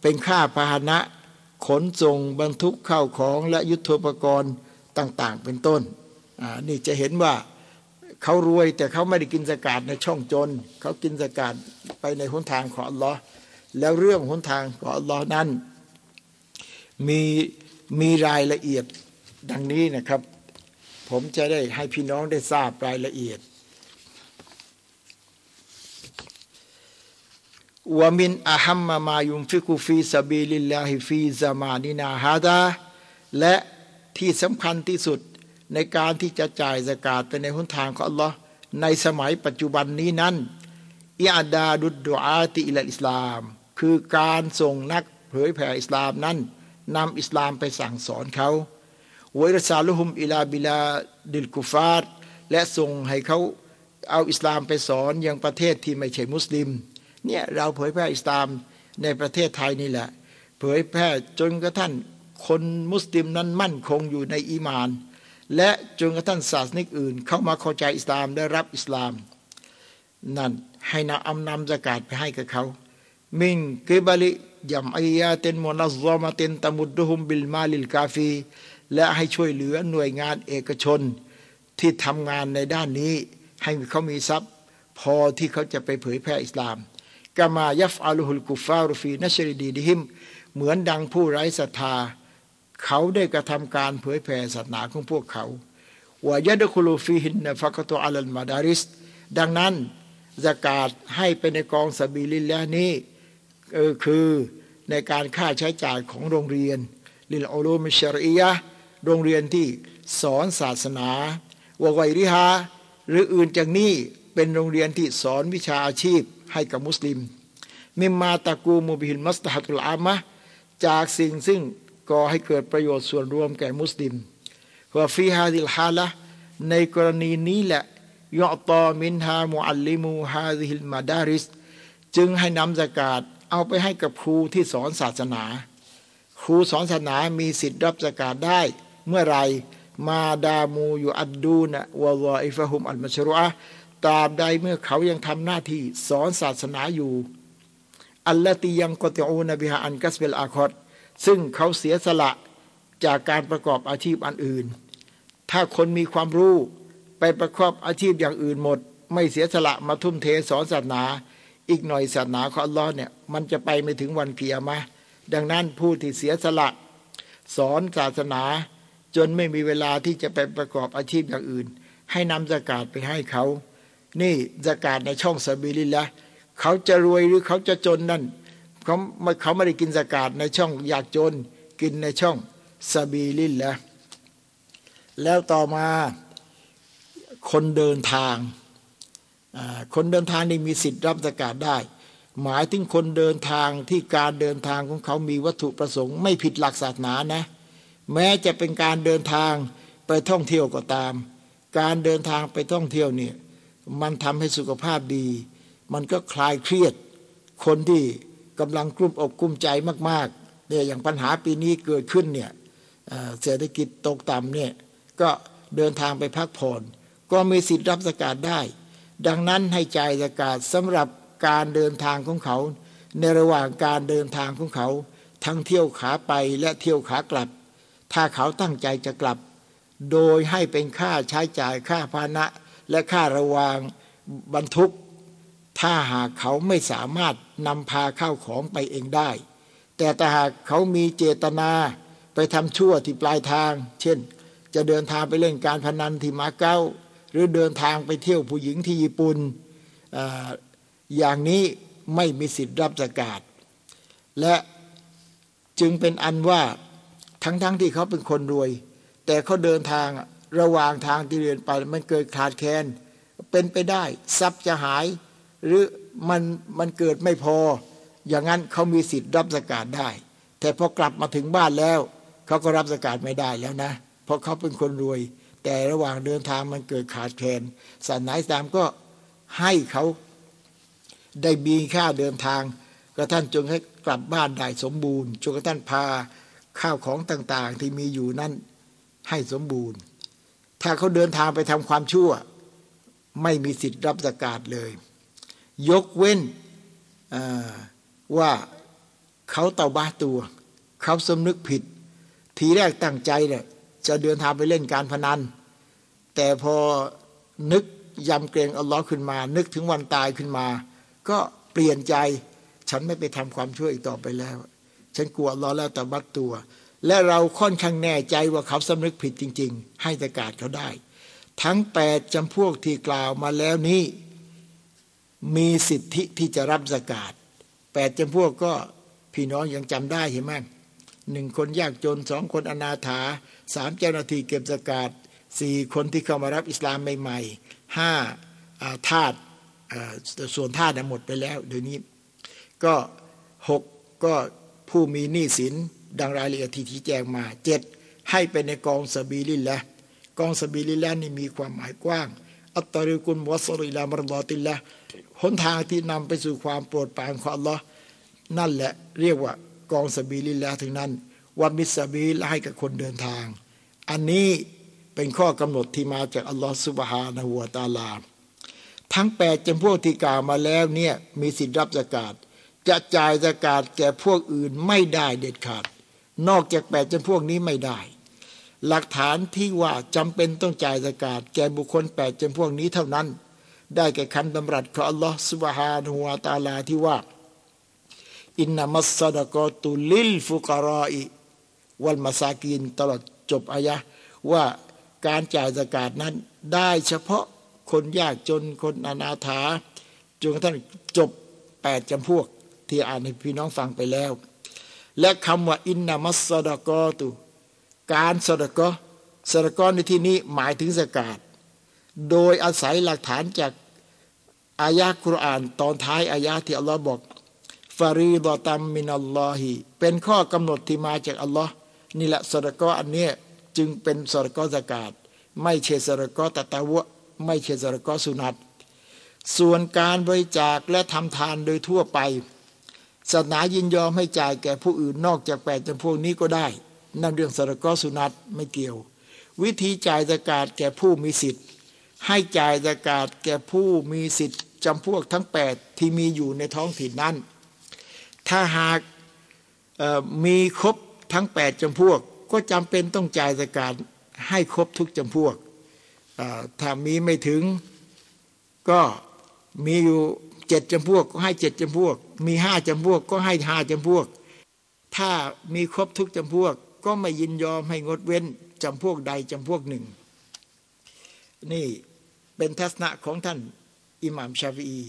เป็นค่าพาหนะ ขนส่งบรรทุกเข้าของและยุทธปกรณ์ต่าง ๆ เป็นต้นนี่จะเห็นว่าเขารวยแต่เขาไม่ได้กินสกาดในช่องจน เขากินสกาดไปในหนทางของอัลลอฮ์แล้วเรื่องหนทางของอัลลอฮ์นั้น มีมีรายละเอียดดังนี้นะครับ ผมจะได้ให้พี่น้องได้ทราบรายละเอียดومن أهم ما ينفق في سبيل الله في زماننا هذا และที่สำคัญที่สุดในการที่จะจ่ายซะกาตไปในหนทางของอัลลอฮ์ในสมัยปัจจุบันนี้นั้นإعداد الدعاة إلى الإسلام คือการส่งนักเผยแผ่อิสลามนั้นนำอิสลามไปสั่งสอนเขา วรซาลุฮุมอิลาบิลาดิลกุฟาร์และส่งให้เขาเอาอิสลามไปสอนยังประเทศที่ไม่ใช่มุสลิมเนี่ยเราเผยแพร่อิสลามในประเทศไทยนี่แหละ เผยแพร่จนกระทั่งคนมุสลิมนั้นมั่นคงอยู่ในอีมาน และจนกระทั่งศาสนิกอื่น เข้ามาเข้าใจอิสลามได้รับอิสลาม นั่นให้นาอำนำสกาดไปให้กับเขาمن قبل جمعيات منظمة تمدهم بالمال الكافي และให้ช่วยเหลือหน่วยงานเอกชนที่ทำงานในด้านนี้ ให้เขามีทรัพย์ พอที่เขาจะไปเผยแพร่อิสลามكما يفعله الكفار في نشر دينهم เหมือนดังผู้ไร้ศรัทธา เขาได้กระทำการเผยแผ่ศาสนาของพวกเขาويدخل فيه النفقة على المدارس ดังนั้นซะกาตให้ไปในกอง سبيل الله นี้เออคือในการค่าใช้จ่ายของโรงเรียนللعلوم الشرعية โรงเรียนที่สอนศาสนาوغيرها หรืออื่นจากนี้เป็นโรงเรียนที่สอนวิชาอาชีพให้กับมุสลิม مما تقوم به المصلحة العامة จากสิ่งซึ่งก่อให้เกิดประโยชน์ส่วนรวมแก่มุสลิมوفي هذه الحالة ในกรณีนี้แหละ يعطى منها معلمو هذه المدارس จึงให้นำซะกาตเอาไปให้กับครูที่สอนศาสนา ครูสอนศาสนามีสิทธิ์รับซะกาตได้ เมื่อไรما داموا يؤدون وظائفهم المشروعة ตราบใดเมื่อเขายังทำหน้าที่สอนศาสนาอยู่التي ينقطعون بها عن كسب آخرซึ่งเขาเสียสละจากการประกอบอาชีพอันอื่น ถ้าคนมีความรู้ไปประกอบอาชีพอย่างอื่นหมด ไม่เสียสละมาทุ่มเทสอนศาสนา อีกหน่อยศาสนาของอัลลอฮ์เนี่ยมันจะไปไม่ถึงวันเกียร์มาดังนั้นผู้ที่เสียสละ สอนศาสนา จนไม่มีเวลาที่จะไปประกอบอาชีพอย่างอื่น ให้นำสกาดไปให้เขา นี่สกาดในช่องสบีลิละเขาจะรวยหรือเขาจะจนนั่นเขาเขาไม่ได้กินสกาดในช่องอยากจน กินในช่องสบีลิละแล้วต่อมาคนเดินทางคนเดินทางนี่มีสิทธิ์รับสกาดได้ หมายถึงคนเดินทางที่การเดินทางของเขามีวัตถุประสงค์ ไม่ผิดหลักศาสนานะ แม้จะเป็นการเดินทางไปท่องเที่ยวก็ตาม การเดินทางไปท่องเที่ยวเนี่ยมันทำให้สุขภาพดี มันก็คลายเครียด คนที่กำลังกลุ้มอกกลุ้มใจมากๆเนี่ยอย่างปัญหาปีนี้เกิดขึ้นเนี่ยเศรษฐกิจตกต่ำเนี่ยก็เดินทางไปพักผ่อน ก็มีสิทธิ์รับสกาดได้ ดังนั้นให้จ่ายสกาดสำหรับการเดินทางของเขา ในระหว่างการเดินทางของเขา ทั้งเที่ยวขาไปและเที่ยวขากลับ ถ้าเขาตั้งใจจะกลับ โดยให้เป็นค่าใช้จ่ายค่าพานะและค่าระวางบรรทุก ถ้าหากเขาไม่สามารถนำพาเข้าของไปเองได้ แต่ถ้าหากเขามีเจตนาไปทำชั่วที่ปลายทาง เช่น จะเดินทางไปเล่นการพนันที่มาเก๊าหรือเดินทางไปเที่ยวผู้หญิงที่ญี่ปุ่นออย่างนี้ไม่มีสิทธิ์รับสกาดและจึงเป็นอันว่า ทั้งๆทที่เขาเป็นคนรวย แต่เขาเดินทางระหว่างทางที่เรียนไปมันเกิดขาดแคลนเป็นไปได้ ทรัพย์จะหาย หรือมันมันเกิดไม่พอ อย่างนั้นเขามีสิทธิ์รับสกาดได้ แต่พอกลับมาถึงบ้านแล้ว เขาก็รับสกาดไม่ได้แล้วนะ เพราะเขาเป็นคนรวย แต่ระหว่างเดินทางมันเกิดขาดแคลนศาสนาอิสลามก็ให้เขาได้มีค่าเดินทางกระท่านจงให้กลับบ้านได้สมบูรณ์จนกระท่านพา ข้าวของต่างๆ ที่มีอยู่นั้นให้สมบูรณ์ ถ้าเขาเดินทางไปทำความชั่ว ไม่มีสิทธิ์รับสกาดเลย ยกเว้นว่าเขาเตาบ้าตัว เขาสำนึกผิด ทีแรกตั้งใจเนี่ยจะเดินทางไปเล่นการพนัน แต่พอนึกยำเกรงอัลลอฮ์ขึ้นมา นึกถึงวันตายขึ้นมา ก็เปลี่ยนใจฉันไม่ไปทำความช่วยอีกต่อไปแล้ว ฉันกลัวอัลลอแล้วแต่บัดตัว และเราค่อนข้างแน่ใจว่าเขาสำนึกผิดจริง ๆ ให้ตะกาศเขาได้ ทั้งแปดจำพวกที่กล่าวมาแล้วนี้ มีสิทธิที่จะรับสกาดแปดจำพวกก็พี่น้องยังจำได้เห็นไหมหนึ่งคนยากจนสองคนอนาถาสามเจ้าหน้าที่เก็บสกาดสี่คนที่เข้ามารับอิสลามใหม่ๆห้าทาสส่วนทาสหมดไปแล้ว เดี๋ยวนี้ ก็หกก็ ผู้มีหนี้สินดังรายละเอียดที่ชี้แจงมาเจ็ดให้ไปในกองสบีลินละกองสบีลินละนี่มีความหมายกว้าง อัตตริกุลวัสริลามรดอติลละหนทางที่นำไปสู่ความโปรดปรานของอัลลอฮ์นั่นแหละเรียกว่ากองสบีลิแล้วถึงนั้นว่ามิสบีลให้กับคนเดินทาง อันนี้เป็นข้อกำหนดที่มาจากอัลลอฮ์สุบฮานะฮัวตาลา ทั้งแปดจำพวกที่กล่าวมาแล้วเนี่ยมีสิทธิรับสกาด จะจ่ายสกาดแก่พวกอื่นไม่ได้เด็ดขาด นอกจากแปดจำพวกนี้ไม่ได้ หลักฐานที่ว่าจำเป็นต้องจ่ายสกาดแก่บุคคลแปดจำพวกนี้เท่านั้น ได้แก่คำดำรัสของอัลลอฮ์สุบฮานุวาตาลาที่ว่า อินนามัสซดกอตุลิลฟุกรออิวัลมาซากินตลอดจบอายะว่าการจ่ายสกาดนั้นได้เฉพาะคนยากจนคนอนาถาจนกระทั่งจบแปดจำพวก ที่อ่านให้พี่น้องฟังไปแล้ว และคำว่าอินนามัสซดกอตุ การสดกอสดกอในที่นี้หมายถึงสกาดโดยอาศัยหลักฐานจากอายะคุรานตอนท้ายอายะที่อัลลอฮ์บอกฟารีดอตัมมินัลลอฮีเป็นข้อกำหนดที่มาจากอัลลอฮ์นี่แหละสระกออันนี้จึงเป็นสระกอสกาดไม่ใช่สระกอตะตาวะไม่ใช่สระกอสุนัตส่วนการบริจาคและทำทานโดยทั่วไป ศาสนายินยอมให้จ่ายแก่ผู้อื่นนอกจากแปดจำพวกนี้ก็ได้ นั่นเรื่องสระกสุนัตไม่เกี่ยว วิธีจ่ายสกาดแก่ผู้มีสิทธิ์ ให้จ่ายสกาดแก่ผู้มีสิทธิ์จำพวกทั้งแปดที่มีอยู่ในท้องถิ่นนั้น ถ้าหากมีครบทั้งแปดจำพวก ก็จำเป็นต้องจ่ายสกาดให้ครบทุกจำพวกถ้ามีไม่ถึงก็มีอยู่ เจ็ดจำพวกก็ให้เจ็ดจำพวก มีห้าจำพวกก็ให้ห้าจำพวก ถ้ามีครบทุกจำพวก ก็ไม่ยินยอมให้งดเว้นจำพวกใดจำพวกหนึ่ง นี่เป็นทัศนะของท่านอิหม่ามชาฟี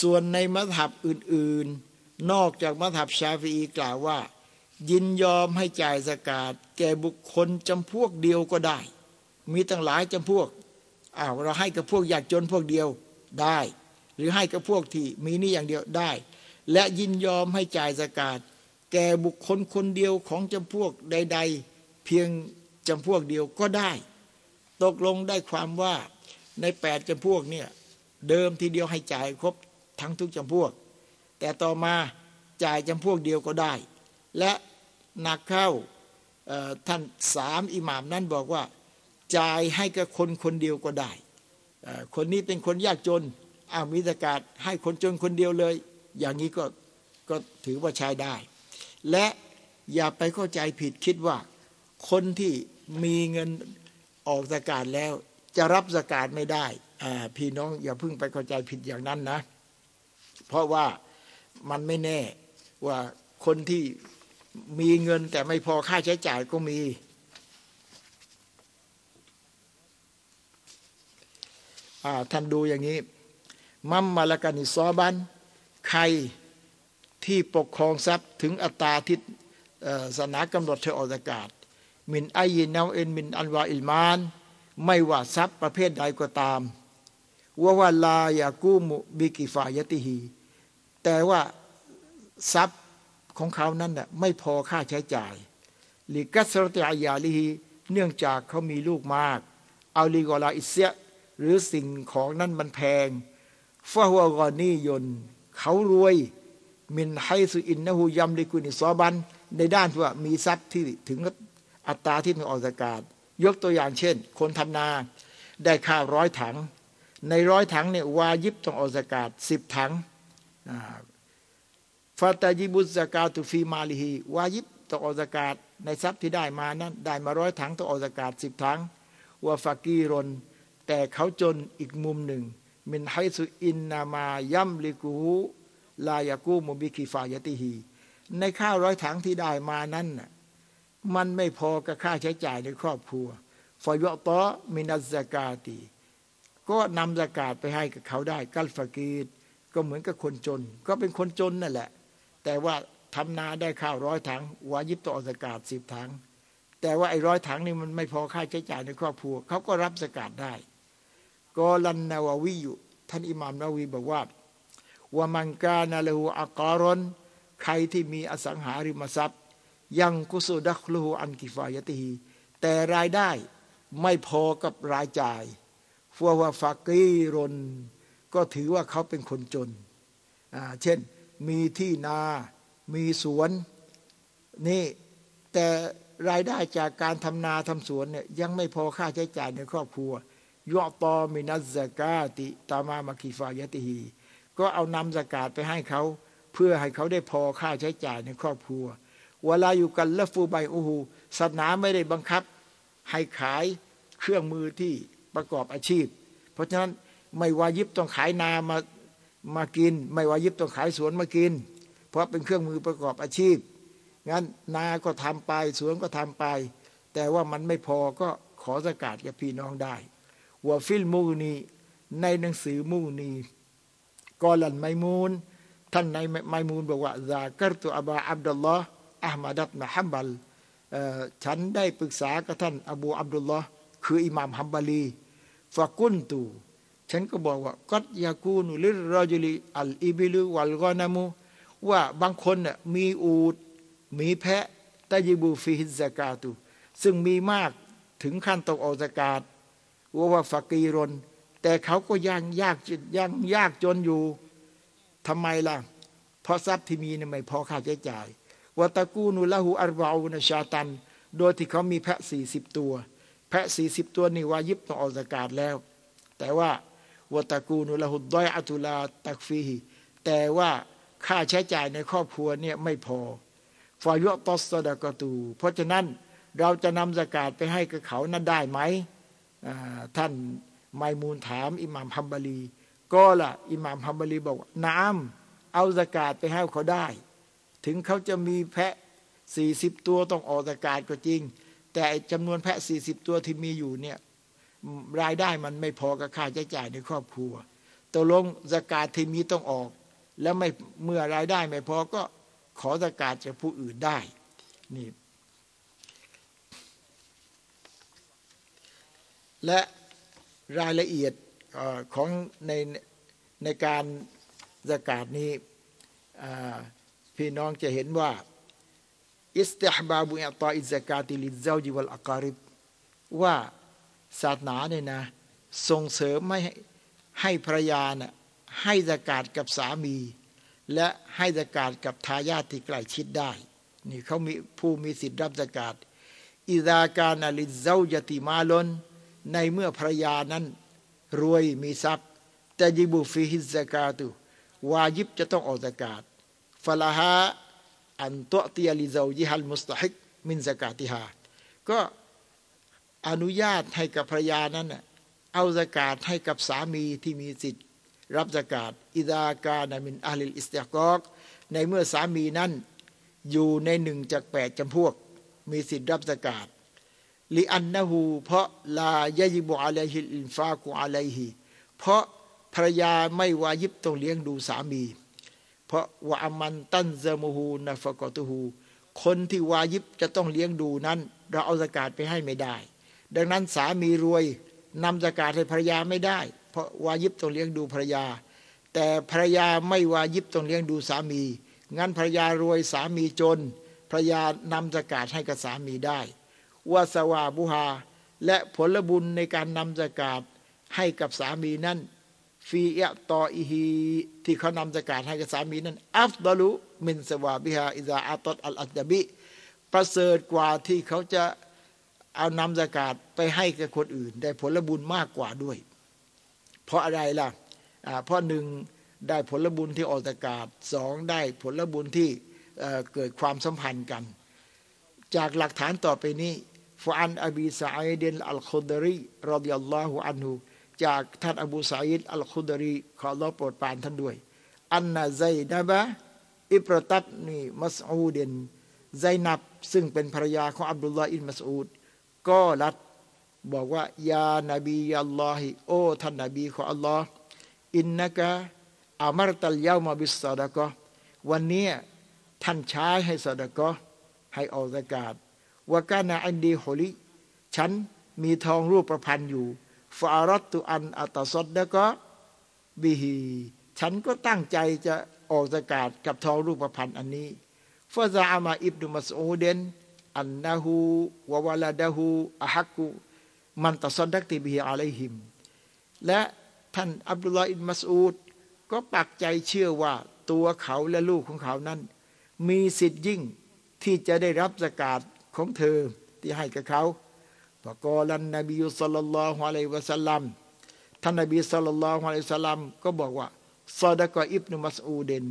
ส่วนในมัธยับอื่นๆ นอกจากมัธยับชาฟีอีกล่าวว่า ยินยอมให้จ่ายสกาดแก่บุคคลจำพวกเดียวก็ได้ มีตั้งหลายจำพวกอ้าวเราให้กับพวกอยากจนพวกเดียวได้ หรือให้กับพวกที่มีนี่อย่างเดียวได้ และยินยอมให้จ่ายสกาดแก่บุคคลคนเดียวของจำพวกใด ๆ เพียงจำพวกเดียวก็ได้ ตกลงได้ความว่าในแปดจำพวกเนี่ยเดิมทีเดียวให้จ่ายครบทั้งทุกจำพวก แต่ต่อมาจ่ายจำพวกเดียวก็ได้ และหนักเข้าท่านสามอิหมามนั้นบอกว่าจ่ายให้กับคนคนเดียวก็ได้ คนนี้เป็นคนยากจน อ้าวมีสกาศให้คนจนคนเดียวเลย อย่างนี้ก็ก็ถือว่าใช้ได้ และอย่าไปเข้าใจผิดคิดว่า คนที่มีเงินออกสกาศแล้ว จะรับสกาดไม่ได้พี่น้องอย่าเพิ่งไปเข้าใจผิดอย่างนั้นนะ เพราะว่ามันไม่แน่ว่าคนที่มีเงินแต่ไม่พอค่าใช้จ่ายก็มี ท่านดูอย่างนี้ มัมมาลกานิซอบันใครที่ปกครองทรัพย์ถึงอัตราทิศศาสนากำหนดเธอออกอากาศ มินไอยินเนาเอ็นมินอันวาอิลมาน ไม่ว่าทรัพย์ประเภทใดก็ตามว่าวาลายากูมุบิกิฟายติฮีแต่ว่าทรัพย์ของเขานั้นน่ะไม่พอค่าใช้จ่ายลิกัสรติอายาลิฮีเนื่องจากเขามีลูกมาก أو لغلاء السعر หรือสิ่งของนั้นมันแพง فهو غني เขารวย من حيث إنه يملك نصابا ในด้านที่ว่ามีทรัพย์ที่ถึงอัตราที่มันออกซะกาต ยกตัวอย่างเช่น คนทำนาได้ข้าวร้อยถัง ในร้อยถังเนี่ยวายิบต้องออกสกาดสิบถังฟาตายิบุสกาตุฟีมาลิฮีวายิบต้องออกสกาดในทรัพย์ที่ได้มานั้น ได้มาร้อยถังต้องออกสกาดสิบถังวาฟากีรน แต่เขาจนอีกมุมหนึ่ง มินไฮสุอินนามายัมลิกู ลายากูมุบิคิฟายติฮี ในข้าวร้อยถังที่ได้มานั้นมันไม่พอกับค่าใช้จ่ายในครอบครัวฟอยตอมินัสกาตี ก็นำสกาดไปให้กับเขาได้ กัลฟากีดก็เหมือนกับคนจน ก็เป็นคนจนนั่นแหละ แต่ว่าทำนาได้ข้าวร้อยถังวายิบต่อสกาดสิบถัง แต่ว่าไอ้ร้อยถังนี่มันไม่พอค่าใช้จ่ายในครอบครัว เขาก็รับสกาดได้ กอลันนาววีอยู่ท่านอิหม่ามนาวีบอกว่าว่ามังกานาลหูอักรอนใครที่มีอสังหาริมทรัพย์ ยังกุสุดักลูอันกิฟายตีแต่รายได้ไม่พอกับรายจ่ายฟัวว่าฟากีรน ก็ถือว่าเขาเป็นคนจน เช่นมีที่นา มีสวนนี่แต่รายได้จากการทำนาทำสวนเนี่ยยังไม่พอค่าใช้จ่ายในครอบครัว ยอตอมินัสกาติตามามาคีฟายติฮีก็เอานำสกาดไปให้เขา เพื่อให้เขาได้พอค่าใช้จ่ายในครอบครัวเวลาอยู่กันละฟูใบอูหูศาสนาไม่ได้บังคับ ให้ขายเครื่องมือที่ประกอบอาชีพ เพราะฉะนั้นไม่วายิบต้องขายนามามากิน ไม่วายิบต้องขายสวนมากิน เพราะเป็นเครื่องมือประกอบอาชีพ งั้นนาก็ทำไปสวนก็ทำไป แต่ว่ามันไม่พอก็ขอสกาดกับพี่น้องได้ วาฟิลมูนี ในหนังสือมูนีกอลันไมมูนท่านในไมมูนบอกว่าซากรตุอบาอับดุลลอฮ์อัลมาดัตมะฮัมบัลฉันได้ปรึกษากับท่าน อบูอับดุลลอฮ์คืออิหม่ามฮัมบาลีฟากุนตูฉันก็บอกว่ากัดยากูนุลิรอจุลิอัลอิบิลุวัลกอนามูว่าบางคนน่ยมีอูด มีแพะ تجب فيه الزكاة ซึ่งมีมากถึงขั้นตกออกสกาด ว่าว่าฟักีรน แต่เขาก็ยังยากยังยากจนอยู่ทำไมล่ะ เพราะทรัพย์ที่มีเนี่ยไม่พอค่าใช้จ่ายวัตะกูนุละหูอัลบาอุนชาตัน โดยที่เขามีแพะสี่สิบตัว แพะสี่สิบตัวนี่วายิบต้องออกสกาดแล้ว แต่ว่าวัตะกูนุละหุดอยอัตุลาตักฟีฮีแต่ว่าค่าใช้จ่ายในครอบครัวเนี่ยไม่พอฟายุตอสดากตู เพราะฉะนั้นเราจะนำสกาดไปให้กับเขานั้นได้ไหม ท่านไมมูลถาม อิหม่ามฮัมบาลีก็ล่ะ อิหม่ามฮัมบาลีบอกน้ำเอาสกาดไปให้เขาได้ ถึงเขาจะมีแพะสี่สิบตัวต้องออกสกาดก็จริง แต่จำนวนแพะสี่สิบตัวที่มีอยู่เนี่ยรายได้มันไม่พอกับค่าใช้จ่ายในครอบครัวตกลงสกาดที่มีต้องออก แล้วไม่เมื่อรายได้ไม่พอก็ขอสกาดจากผู้อื่นได้นี่ และรายละเอียดของในในการสกาดนี้พี่น้องจะเห็นว่าอิสติฮบาบุอัตอิสกาติลิเจ้าจิวัลอาการิบว่าศาสนาเนี่ยนะส่งเสริมไม่ให้ภรรยานะ่ะให้สกาดกับสามี และให้สกาดกับทายาทที่ใกล้ชิดได้นี่เขามีผู้มีสิทธิ์รับสกาดอิดาการอลิเจ้าจติมาลน ในเมื่อภรรยานั้น รวยมีทรัพย์แต่ยิบุฟิฮิสกาตุวายิบจะต้องออกสกาดฟลาฮาอันตัวตียลิเซายิฮัลมุสตาฮิกมินสกาติฮาก็อนุญาตให้กับภรรยานั้นเอาซะกาตให้กับสามีที่มีสิทธิ์รับสกาดอิดากานามินอาลิลอิสติกอกในเมื่อสามีนั้นอยู่ในหนึ่งจากแปดจำพวก มีสิทธิ์รับสกาด ลิอันนะฮูเพราะลายยิบุอะลัยฮิอินฟากุอะลัยฮิเพราะภรรยาไม่วายิบต้องเลี้ยงดูสามี เพราะว่ามันตันซมูฮูนฟกตุฮูคนที่วายิบจะต้องเลี้ยงดูนั้น เราเอาสกาดไปให้ไม่ได้ ดังนั้นสามีรวยนำสกาดให้ภรรยาไม่ได้ เพราะวายิบต้องเลี้ยงดูภรรยา แต่ภรรยาไม่วายิบต้องเลี้ยงดูสามี งั้นภรรยารวยสามีจนภรรยานำสกาดให้กับสามีได้ วาสวาบุฮาและผลบุญในการนำสกาดให้กับสามีนั้นฟีเอะตออีฮีที่เขานำสกาดให้กับสามีนั้น อัฟดลุมินสวาบิฮาอิซาอัตอัลอัตบิ ประเสริฐกว่าที่เขาจะเอานำสกาดไปให้กับคนอื่น ได้ผลบุญมากกว่าด้วย เพราะอะไรล่ะเพราะหนึ่งได้ผลบุญที่ออกอากาศสองได้ผลบุญที่เกิดความสัมพันธ์กัน จากหลักฐานต่อไปนี้ ฟอันอบีสาอิดนอัลคุดรีรอดิยัลลอฮุอันฮูจากท่านอบูสาอิดอัลคุดรีขอรอโปรดปานท่านด้วย อันนาไซนับะอิปรตัตนีมัสอูดินไซนับซึ่งเป็นภรรยาของอับดุลลาห์อินมัสอูดقالت บอกว่า يا نبي الله โอ้ท่านนบีของอัลลอฮ์إنك أمرت اليوم بالصدقة วันนี้ท่านใช้ให้เศาะดะเกาะฮ์ให้ออกอากาศ วกานาอันดีฮอลิฉันมีทองรูปประพันธ์อยู่ฟารัตตุอันอัตสดดะกะบิฮีฉันก็ตั้งใจจะออกอากาศกับทองรูปประพันธ์อันนี้ฟาซาอามาอิบนุมัสอูเดนอันนาหูวะวะลาดะหูอะฮักุมันตสดดักติบิฮิอะลัยฮิม และท่านอับดุลลาห์อินมัสอูดก็ปักใจเชื่อว่าตัวเขาและลูกของเขานั้น มีสิทธิ์ยิ่งที่จะได้รับสกาด ของเธอที่ให้กับเขาปกอลันนบีสุลลัลลอฮุอะลัยวะสัลลัมท่านนบีสุลลัลลอฮุอะลัยสัลลัมก็บอกว่าซอดะกออิบนุมัสอูดน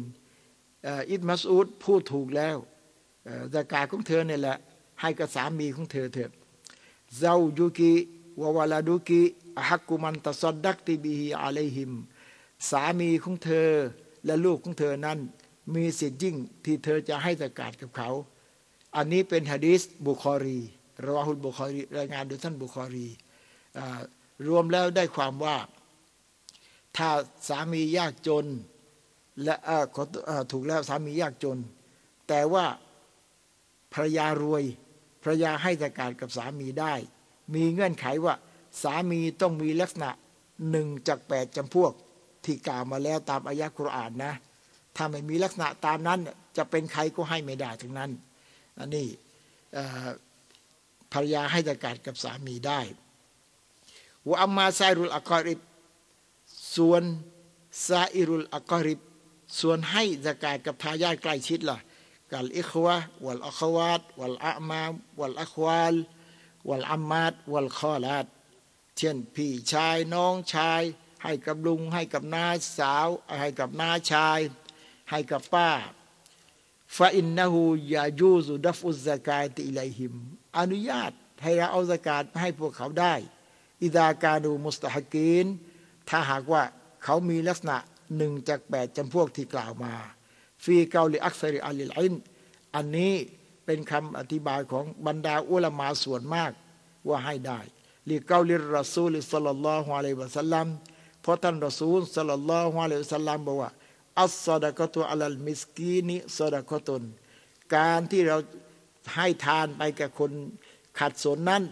อิบมัสอูดพูดถูกแล้วสกาของเธอเนี่ยแหละ ให้กับสามีของเธอเถิดเจ้าจุกีวะวะลาดุกีฮักกุมันตสดดักติบิฮิอะลัยฮิม สามีของเธอและลูกของเธอนั้น มีสิทธิ์ยิ่งที่เธอจะให้สกาดกับเขา อันนี้เป็นฮะดีษบุคอรีรอฮุลบุคอรีรายงานโดยท่านบุคอรีรวมแล้วได้ความว่า ถ้าสามียากจน และถูกแล้วสามียากจน แต่ว่าภรรยารวยภรรยาให้สกาดกับสามีได้ มีเงื่อนไขว่าสามีต้องมีลักษณะหนึ่งจากแปดจำพวกที่กล่าวมาแล้วตามอายะคุรานนะ ถ้าไม่มีลักษณะตามนั้นจะเป็นใครก็ให้ไม่ได้ทั้งนั้น อันนี้ภรรยาให้ตะการกับสามีได้ว่าอัมมาไซรุลอักอริบ ส่วนซาอิรุลอักอริบ ส่วนให้ตะการกับทายาทใกล้ชิดล่ะกัลอิควะวัลอัควาตวัลอะมาวัลอัควาลวัลอัมมาดวัลคอลาดเช่นพี่ชายน้องชาย ให้กับลุงให้กับน้าสาว ให้กับน้าชาย ให้กับป้า فإنه يجوز دفع الزكاة إليهم อนุญาตให้เราเอาซะกาตให้พวกเขาได้ إذا كانوا مستحقين ถ้าหากว่าเขามีลักษณะหนึ่งจากแปดจำพวกที่กล่าวมา في قول أكثر أهل العلم อันนี้เป็นคำอธิบายของบรรดาอุลามาส่วนมากว่าให้ได้لقول الرسول صلى الله عليه وسلم เพราะท่านรอซูล صلى الله عليه وسلم บอกว่า อัสซาดะกตุอัลลมิสกีนิซาดะกตุนการที่เราให้ทานไปกับคนขัดสนนั้น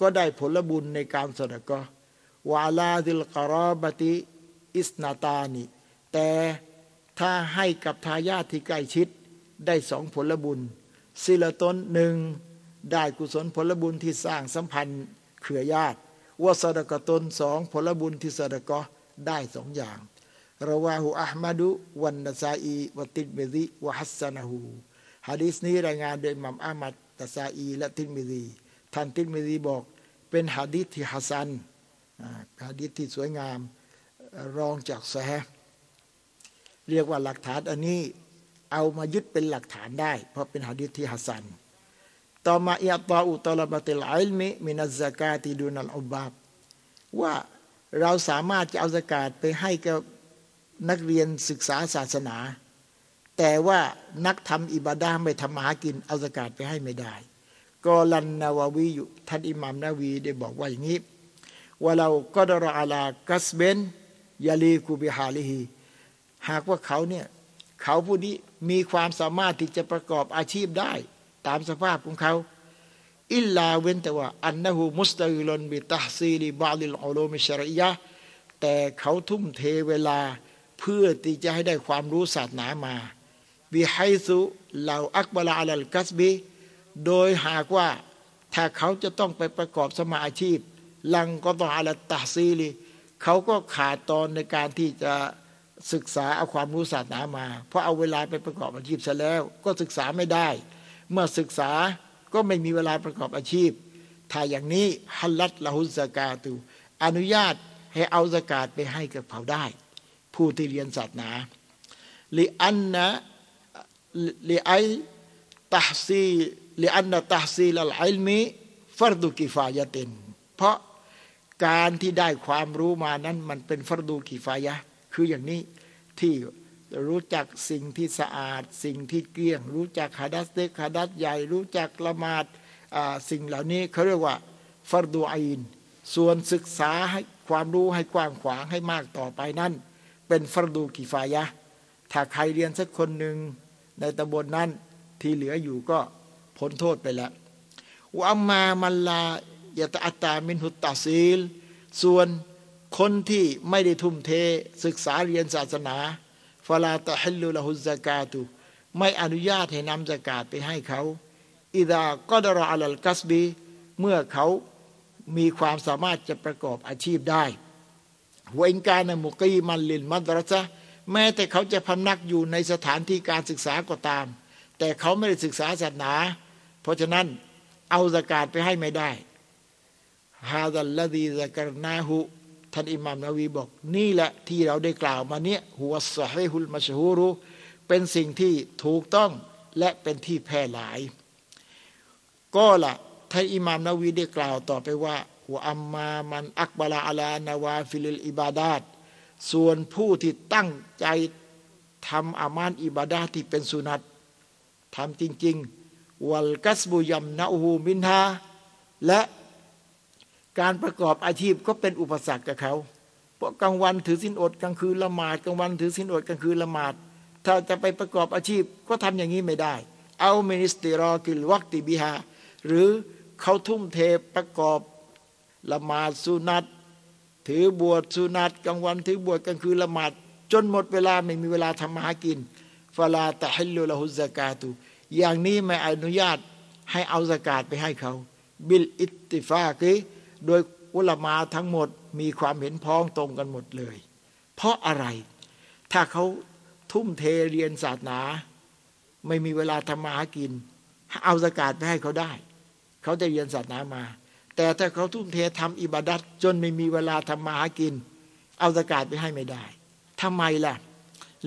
ก็ได้ผลบุญในการสดกวาลาดิลกรอบติอิสนาตานิแต่ถ้าให้กับทายาทที่ใกล้ชิดได้สองผลบุญสิลตนหนึ่งได้กุศลผลบุญที่สร้างสัมพันธ์เครือญาติว่าสดกตนสองผลบุญที่สดกได้สองอย่าง رواه أحمد والنسائي والترمذي وحسنه ฮะดีษนี้รายงานโดยอิหม่ามอะหมัด นะซาอี และติดเมซีท่านติดเมซีบอก เป็นฮะดีษที่ฮัสซันฮะดีษที่สวยงามรองจากซอเฮียะห์เรียกว่าหลักฐานอันนี้เอามายึดเป็นหลักฐานได้ เพราะเป็นฮะดีษที่ฮัสซันต่อมา إعطاء طلبة العلم من الزكاة دون العبادว่าเราสามารถจะเอาสกาดไปให้กับ นักเรียนศึกษาศาสนา แต่ว่านักทำอิบาดาไม่ทำมาหากินเอาสกาดไปให้ไม่ได้กอลันนาววีอยู่ท่านอิหมามนาวีได้บอกว่าอย่างนี้ ว่าเราก็ดรอาลากัสเบนยาลีกูบิฮาลิฮีหากว่าเขาเนี่ยเขาผู้นี้มีความสามารถที่จะประกอบอาชีพได้ตามสภาพของเขาإلا เว้นแต่ว่า أنه مشتغل بتحصيل بعض العلوم الشرعية แต่เขาทุ่มเทเวลา เพื่อที่จะให้ได้ความรู้ศาสนามาبحيث لو أقبل على الكسب โดยหากว่าถ้าเขาจะต้องไปประกอบสัมมาอาชีพ لانقطع عن التحصيل เขาก็ขาดตอนในการที่จะศึกษาเอาความรู้ศาสนามา เพราะเอาเวลาไปประกอบอาชีพซะแล้ว ก็ศึกษาไม่ได้ เมื่อศึกษาก็ไม่มีเวลาประกอบอาชีพ ถ้าอย่างนี้ฮัลลัตละหุสกาตูอนุญาตให้เอาสกาดไปให้กับเขาได้ ผู้ที่เรียนศาสนาลิอันนะลิไอตัซีลิอันนะตัซีลอัลมิฟัรดุกิฟายะตินเพราะการที่ได้ความรู้มานั้น มันเป็นฟัรดูกิฟายะ คืออย่างนี้ที่รู้จักสิ่งที่สะอาด สิ่งที่เกลี้ยง รู้จักฮาดัสเล็กฮาดัสใหญ่ รู้จักละหมาดสิ่งเหล่านี้เขาเรียกว่าฟัรดูอินส่วนศึกษาให้ความรู้ให้กว้างขวางให้มากต่อไปนั้น เป็นฟรดูกิฟายะ ถ้าใครเรียนสักคนหนึ่งในตำบลนนั้นที่เหลืออยู่ก็พ้นโทษไปแล้วว่ามามันลายตอัตตามินหุตตาซีล ส่วนคนที่ไม่ได้ทุ่มเทศึกษาเรียนศาสนาฟลาตะฮิลลุละฮุซกาตุไม่อนุญาตให้นำสกาดไปให้เขาอิดาก็ดรออัลกัสบี เมื่อเขามีความสามารถจะประกอบอาชีพได้ หัวอินการมุกีมันลินมัดรซะแม้แต่เขาจะพำนักอยู่ในสถานที่การศึกษาก็ตาม แต่เขาไม่ได้ศึกษาศาสนา เพราะฉะนั้นเอาซะกาตไปให้ไม่ได้هذا الذي ذكرناه ท่านอิหม่ามนาวีบอก นี่แหละที่เราได้กล่าวมาเนี้ยهو الصحيح المشهور เป็นสิ่งที่ถูกต้องและเป็นที่แพร่หลาย قال ท่านอิหม่ามนาวีได้กล่าวต่อไปว่า وأما من أقبل على نوافل العبادات ส่วนผู้ที่ตั้งใจทำอามาลอิบาดะห์ที่เป็นสุนัตทำจริง ๆ والكسب يمنعه منها และการประกอบอาชีพก็เป็นอุปสรรคกับเขา เพราะกลางวันถือศีลอดกลางคืนละหมาดกลางวันถือศีลอดกลางคืนละหมาด ถ้าจะไปประกอบอาชีพก็ทำอย่างนี้ไม่ได้ أو من استغراق الوقت بها หรือเขาทุ่มเทประกอบ ละหมาดสุนัตถือบวชสุนัตกลางวันถือบวชกลางคืนละหมาดจนหมดเวลาไม่มีเวลาทำมาหากินฟาลาตะฮิลลุละฮุซากาตุอย่างนี้ไม่อนุญาตให้เอาสกาดไปให้เขา บิลอิตติฟากีโดยอุลามาทั้งหมดมีความเห็นพ้องตรงกันหมดเลย เพราะอะไร ถ้าเขาทุ่มเทเรียนศาสนา ไม่มีเวลาทำมาหากิน เอาสกาดไปให้เขาได้ เขาจะเรียนศาสนามา แต่ถ้าเขาทุ่มเททำอิบาดัตจนไม่มีเวลาทำมาหากิน เอาซะกาตไปให้ไม่ได้ทำไมล่ะ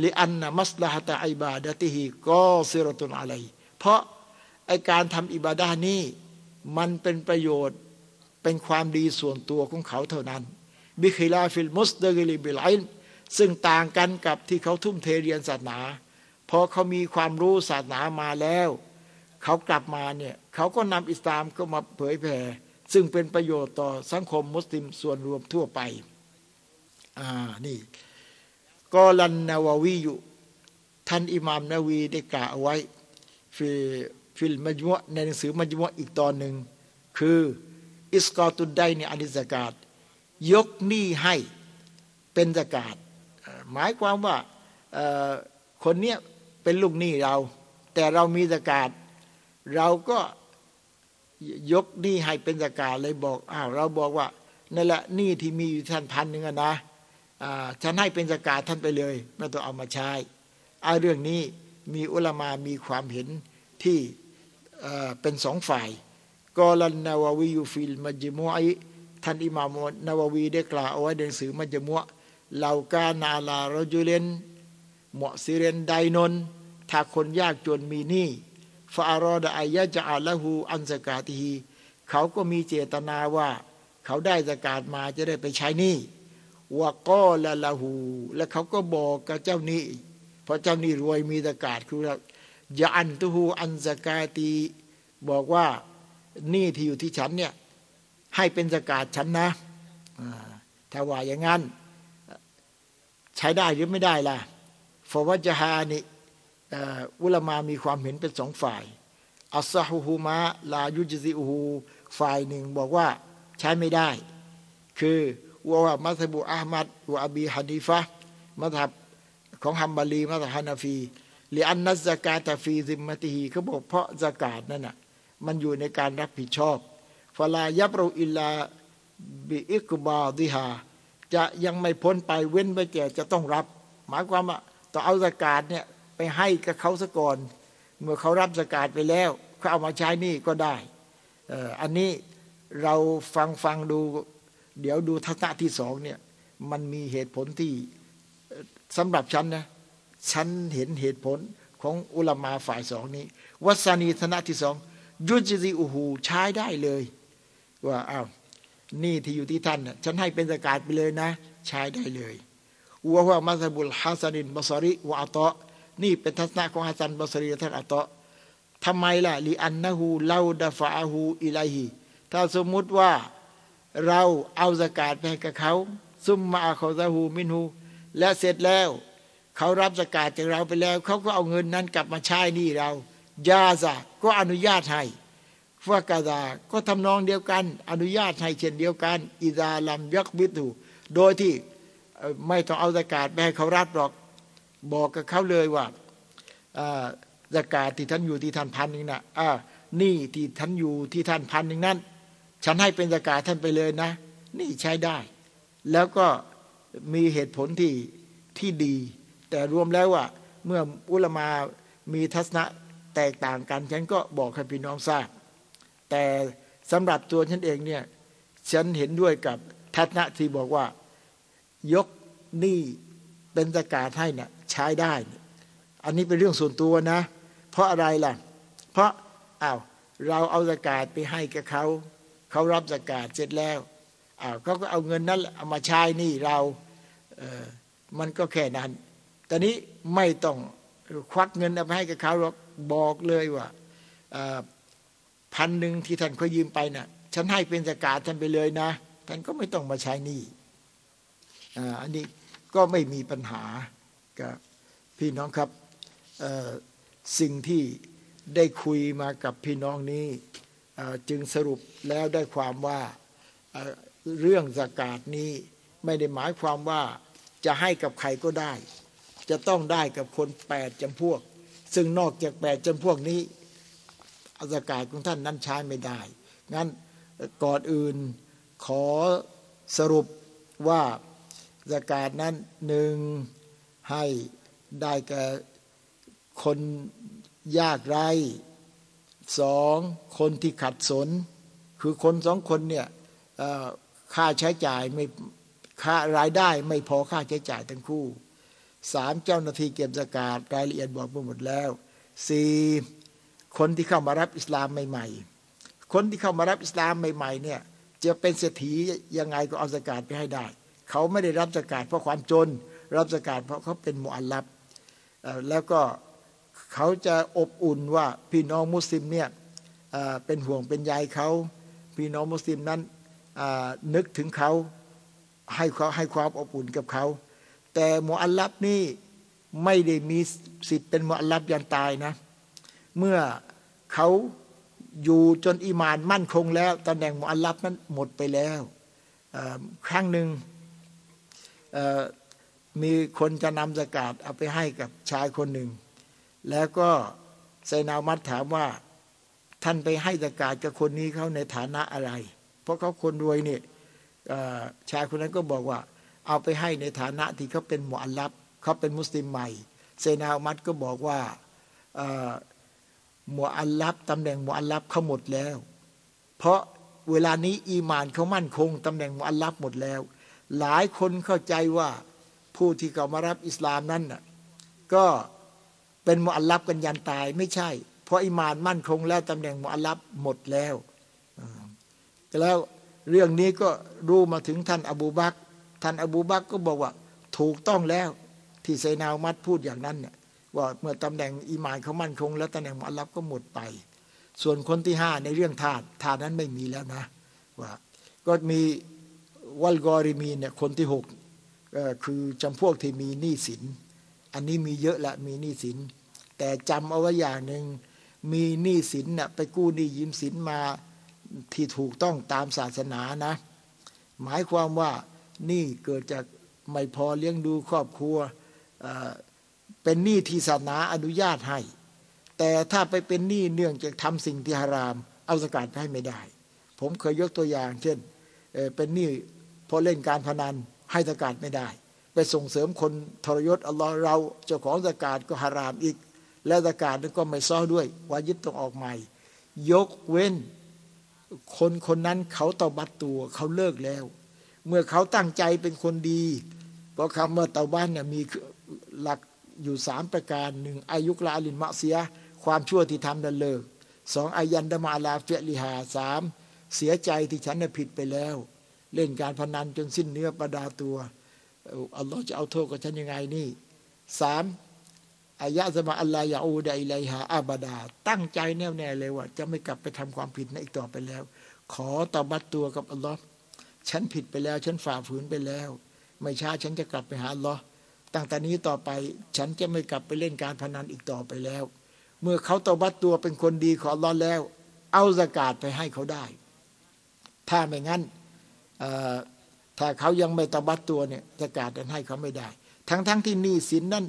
لأن مصلحة عبادته قاصرة عليه เพราะไอการทำอิบาดะห์นี้มันเป็นประโยชน์เป็นความดีส่วนตัวของเขาเท่านั้น بخلاف المشتغل بالعلم ซึ่งต่างกันกับที่เขาทุ่มเทเรียนศาสนาพอเขามีความรู้ศาสนามาแล้ว เขากลับมาเนี่ยเขาก็นำอิสลามก็มาเผยแผ่ ซึ่งเป็นประโยชน์ต่อสังคมมุสลิมส่วนรวมทั่วไป อ่า นี่ قال النووي อยู่ท่านอิหม่ามนาวีได้กล่าวเอาไว้ في في المجموع ในหนังสือมัจมูอ์อีกตอนหนึ่ง คือ إسقاط الدين عن الزكاة ยกหนี้ให้เป็นซะกาตหมายความว่าคนเนี้ยเป็นลูกหนี้เรา แต่เรามีซะกาตเราก็ ยกหนี้ให้เป็นสกาเลยบอกอ้าวเราบอกว่านั่นแหละหนี้ที่มีอยู่ท่านพันหนึ่งนะฉันให้เป็นสกาท่านไปเลยไม่ต้องเอามาใช้ไอ้เรื่องนี้มีอุลามามีความเห็นที่เป็นสองฝ่ายกอลันนาววียูฟิลมัจมุยท่านอิมามนาววีได้กล่าวเอาไว้ในหนังสือมัจมุเหล่ากานาลารจุเลนเหมาะสิเรนไดนนถ้าคนยากจนมีหนี้ ฟาอรอดอายะจะอาละหูอันสกาตีเขาก็มีเจตนาว่า เขาได้สกาดมาจะได้ไปใช้นี้ว่าก็ละละหู และเขาก็บอกกับเจ้านี้เพราะเจ้านี้รวยมีสกาดคืออยาอันตุหูอันสกาตีบอกว่านี้ที่อยู่ที่ฉันเนี่ยให้เป็นสกาดฉันนะถ้าว่าอย่างนั้น ใช้ได้หรือไม่ได้ล่ะฟวัจฮานี่ อุลามามีความเห็นเป็นสองฝ่าย อัสฮุฮูมะลายุจซิอูฮูฝ่ายหนึ่งบอกว่าใช้ไม่ได้ คือว่ามัสบุอามัดวะอบีฮันีฟะมัทับของฮัมบาลีมัทฮานาฟีหรืออันนัสกาตฟีซิมมติฮีเขาบอกเพราะสกาดนั่นน่ะมันอยู่ในการรับผิดชอบฟลายับราอิลาบิอิกบาดิฮาจะยังไม่พ้นไปเว้นไปแก่จะต้องรับ หมายความว่าต้อเอาสกาดเนี่ย ไปให้กับเขาซะก่อน เมื่อเขารับสกาดไปแล้วเขาเอามาใช้นี่ก็ได้อันนี้เราฟังฟังดู เดี๋ยวดูทัศนะที่สองเนี่ยมันมีเหตุผลที่สำหรับฉันนะฉันเห็นเหตุผลของอุลามาฝ่ายสองนี้ วัสนีธนะที่สองยุจิอูหูใช้ได้เลย ว่าอ้าวนี่ที่อยู่ที่ท่านน่ะฉันให้เป็นสกาดไปเลยนะ ใช้ได้เลยว่าว่ามัสบุลฮัสนินบสริวะอัตะ นี่เป็นทัศนะของฮัสซันบสรีท่านอัตะทำไมล่ะลิอันนะฮูเลาดาฟาฮูอิไลฮีถ้าสมมุติว่าเราเอาสกาดไปให้กับเขา ซุมมาเขาซาฮูมินฮูและเสร็จแล้ว เขารับสกาดจากเราไปแล้ว เขาก็เอาเงินนั้นกลับมาใช้นี่เรายาซะก็อนุญาตให้ฟากาดาก็ทำนองเดียวกัน อนุญาตให้เช่นเดียวกัน อิดาลัมยักบิดูโดยที่ไม่ต้องเอาสกาดไปให้เขารับหรอก บอกกับเขาเลยว่าสกาที่ท่านอยู่ที่ท่านพันหนึ่งนะอ่านี่ที่ท่านอยู่ที่ท่านพันหนึ่งนั้น ฉันให้เป็นสกาท่านไปเลยนะ นี่ใช้ได้ แล้วก็มีเหตุผลที่ที่ดี แต่รวมแล้วว่าเมื่ออุลมามีทัศนะแตกต่างกัน ฉันก็บอกให้พี่น้องทราบ แต่สำหรับตัวฉันเองเนี่ยฉันเห็นด้วยกับทัศนะที่บอกว่ายกหนี้เป็นสกาให้นะ่ะ ใช้ได้ อันนี้เป็นเรื่องส่วนตัวนะ เพราะอะไรล่ะ เพราะอา้าวเราเอาสกาดไปให้กับเขา เขารับสกาดเสร็จแล้วอ้าวเขาก็เอาเงินนั้นเอามาใช้นี่เราเออมันก็แค่นั้น ตอนนี้ไม่ต้องควักเงินเอาไปให้กับเขาหรอกบอกเลยว่าพันหนึ่งที่ท่านเขายืมไปนะ่ะ ฉันให้เป็นสกาดท่านไปเลยนะท่านก็ไม่ต้องมาใช้นี่อันนี้ก็ไม่มีปัญหา กับพี่น้องครับสิ่งที่ได้คุยมากับพี่น้องนี้จึงสรุปแล้วได้ความว่าเรื่องสกาดนี้ไม่ได้หมายความว่าจะให้กับใครก็ได้ จะต้องได้กับคนแปดจำพวก ซึ่งนอกจากแปดจำพวกนี้สกาดของท่านนั้นใช้ไม่ได้ งั้นก่อนอื่นขอสรุปว่าสกาดนั้นหนึ่ง ให้ได้แก่คนยากไร้สองคนที่ขัดสน คือคนสองคนเนี่ยค่าใช้จ่ายไม่ค่ารายได้ไม่พอค่าใช้จ่ายทั้งคู่สามเจ้าหน้าที่เก็บสกาดรายละเอียดบอกไปหมดแล้วสี่คนที่เข้ามารับอิสลามใหม่ๆ คนที่เข้ามารับอิสลามใหม่ๆเนี่ยจะเป็นเศรษฐียังไงก็เอาสกาดไปให้ได้ เขาไม่ได้รับสกาดเพราะความจน รับสกาดเพราะเขาเป็นมุอัลลับแล้วก็เขาจะอบอุ่นว่าพี่น้องมุสลิมเนี่ยเป็นห่วงเป็นใยเขาพี่น้องมุสลิมนั้นนึกถึงเขาให้เขาให้ความอบอุ่นกับเขา แต่มุอัลลับนี่ไม่ได้มีสิทธิ์เป็นมุอัลลับยันตายนะ เมื่อเขาอยู่จนอิมานมั่นคงแล้วตำแหน่งมุอัลลับนั้นหมดไปแล้วครั้งหนึ่ง มีคนจะนำสกาดเอาไปให้กับชายคนหนึ่ง แล้วก็ไซนามัดถามว่าท่านไปให้สกาดกับคนนี้เขาในฐานะอะไร เพราะเขาคนรวยเนี่ยชายคนนั้นก็บอกว่า เอาไปให้ในฐานะที่เขาเป็นหมอัลลับเขาเป็นมุสลิมใหม่เซนามัดก็บอกว่าหมอัลลับตำแหน่งหมอัลลับเขาหมดแล้ว เพราะเวลานี้อีมานเขามั่นคงตำแหน่งหมอัลลับหมดแล้ว หลายคนเข้าใจว่า ผู้ที่เขามารับอิสลามนั้นน่ะก็เป็นมุอัลลับกันยันตายไม่ใช่ เพราะอิมานมั่นคงแล้วตำแหน่งมุอัลลับหมดแล้วแล้วเรื่องนี้ก็รู้มาถึงท่านอบูบักท่านอบูบักก็บอกว่าถูกต้องแล้วที่ไซนาวมัดพูดอย่างนั้นเนี่ยว่าเมื่อตำแหน่งอิมานเขามั่นคง แล้วตำแหน่งมุอัลลับก็หมดไป ส่วนคนที่ห้าในเรื่องทานทานนั้นไม่มีแล้วนะว่าก็มีวัลกอริมีเนี่ยคนที่หก คือจำพวกที่มีหนี้สิน อันนี้มีเยอะละมีหนี้สิน แต่จำเอาไว้อย่างหนึ่งมีหนี้สินน่ะไปกู้หนี้ยืมสินมาที่ถูกต้องตามศาสนานะ หมายความว่านี่เกิดจากไม่พอเลี้ยงดูครอบครัวเป็นหนี้ที่ศาสนาอนุญาตให้ แต่ถ้าไปเป็นหนี้เนื่องจากทำสิ่งที่ฮาราม เอาสกัดให้ไม่ได้ ผมเคยยกตัวอย่าง เช่นเป็นหนี้พอเล่นการพนัน ให้สกาดไม่ได้ ไปส่งเสริมคนทรยศอัลลอฮ์เราเจ้าของสกาดก็ฮารามอีก และสกาดนั้นก็ไม่ซ้อด้วยวายิดต้องออกใหม่ ยกเว้นคนคนนั้นเขาตบัดตัวเขาเลิกแล้ว เมื่อเขาตั้งใจเป็นคนดี เพราะคำว่าเตาบ้านเนี่ยมีหลักอยู่สามประการหนึ่งอายุลาลินมะเสีย ความชั่วที่ทำนั้นเลิกสองอายันดมาลาเฟลิหาสามเสียใจที่ฉันน่ะผิดไปแล้ว เล่นการพนันจนสิ้นเนื้อประดาตัวอัลลอฮ์จะเอาโทษกับฉันยังไงนี่สามอายะสมาอัลลอฮ์ยาอูดอิไลฮาอาบดา ตั้งใจแน่วแน่เลยว่า จะไม่กลับไปทำความผิดในอีกต่อไปแล้ว ขอตบัดตัวกับอัลลอฮ์ฉันผิดไปแล้ว ฉันฝ่าฝืนไปแล้ว ไม่ช้าฉันจะกลับไปหาอัลลอฮ์ตั้งแต่นี้ต่อไป ฉันจะไม่กลับไปเล่นการพนันอีกต่อไปแล้ว เมื่อเขาตบัดตัวเป็นคนดีขออัลลอฮ์แล้ว เอาสกาดไปให้เขาได้ ถ้าไม่งั้น ถ้าเขายังไม่เตาบัตตัวเนี่ยซะกาตนั้นให้เขาไม่ได้ ทั้งๆ ที่หนี้สินนั้น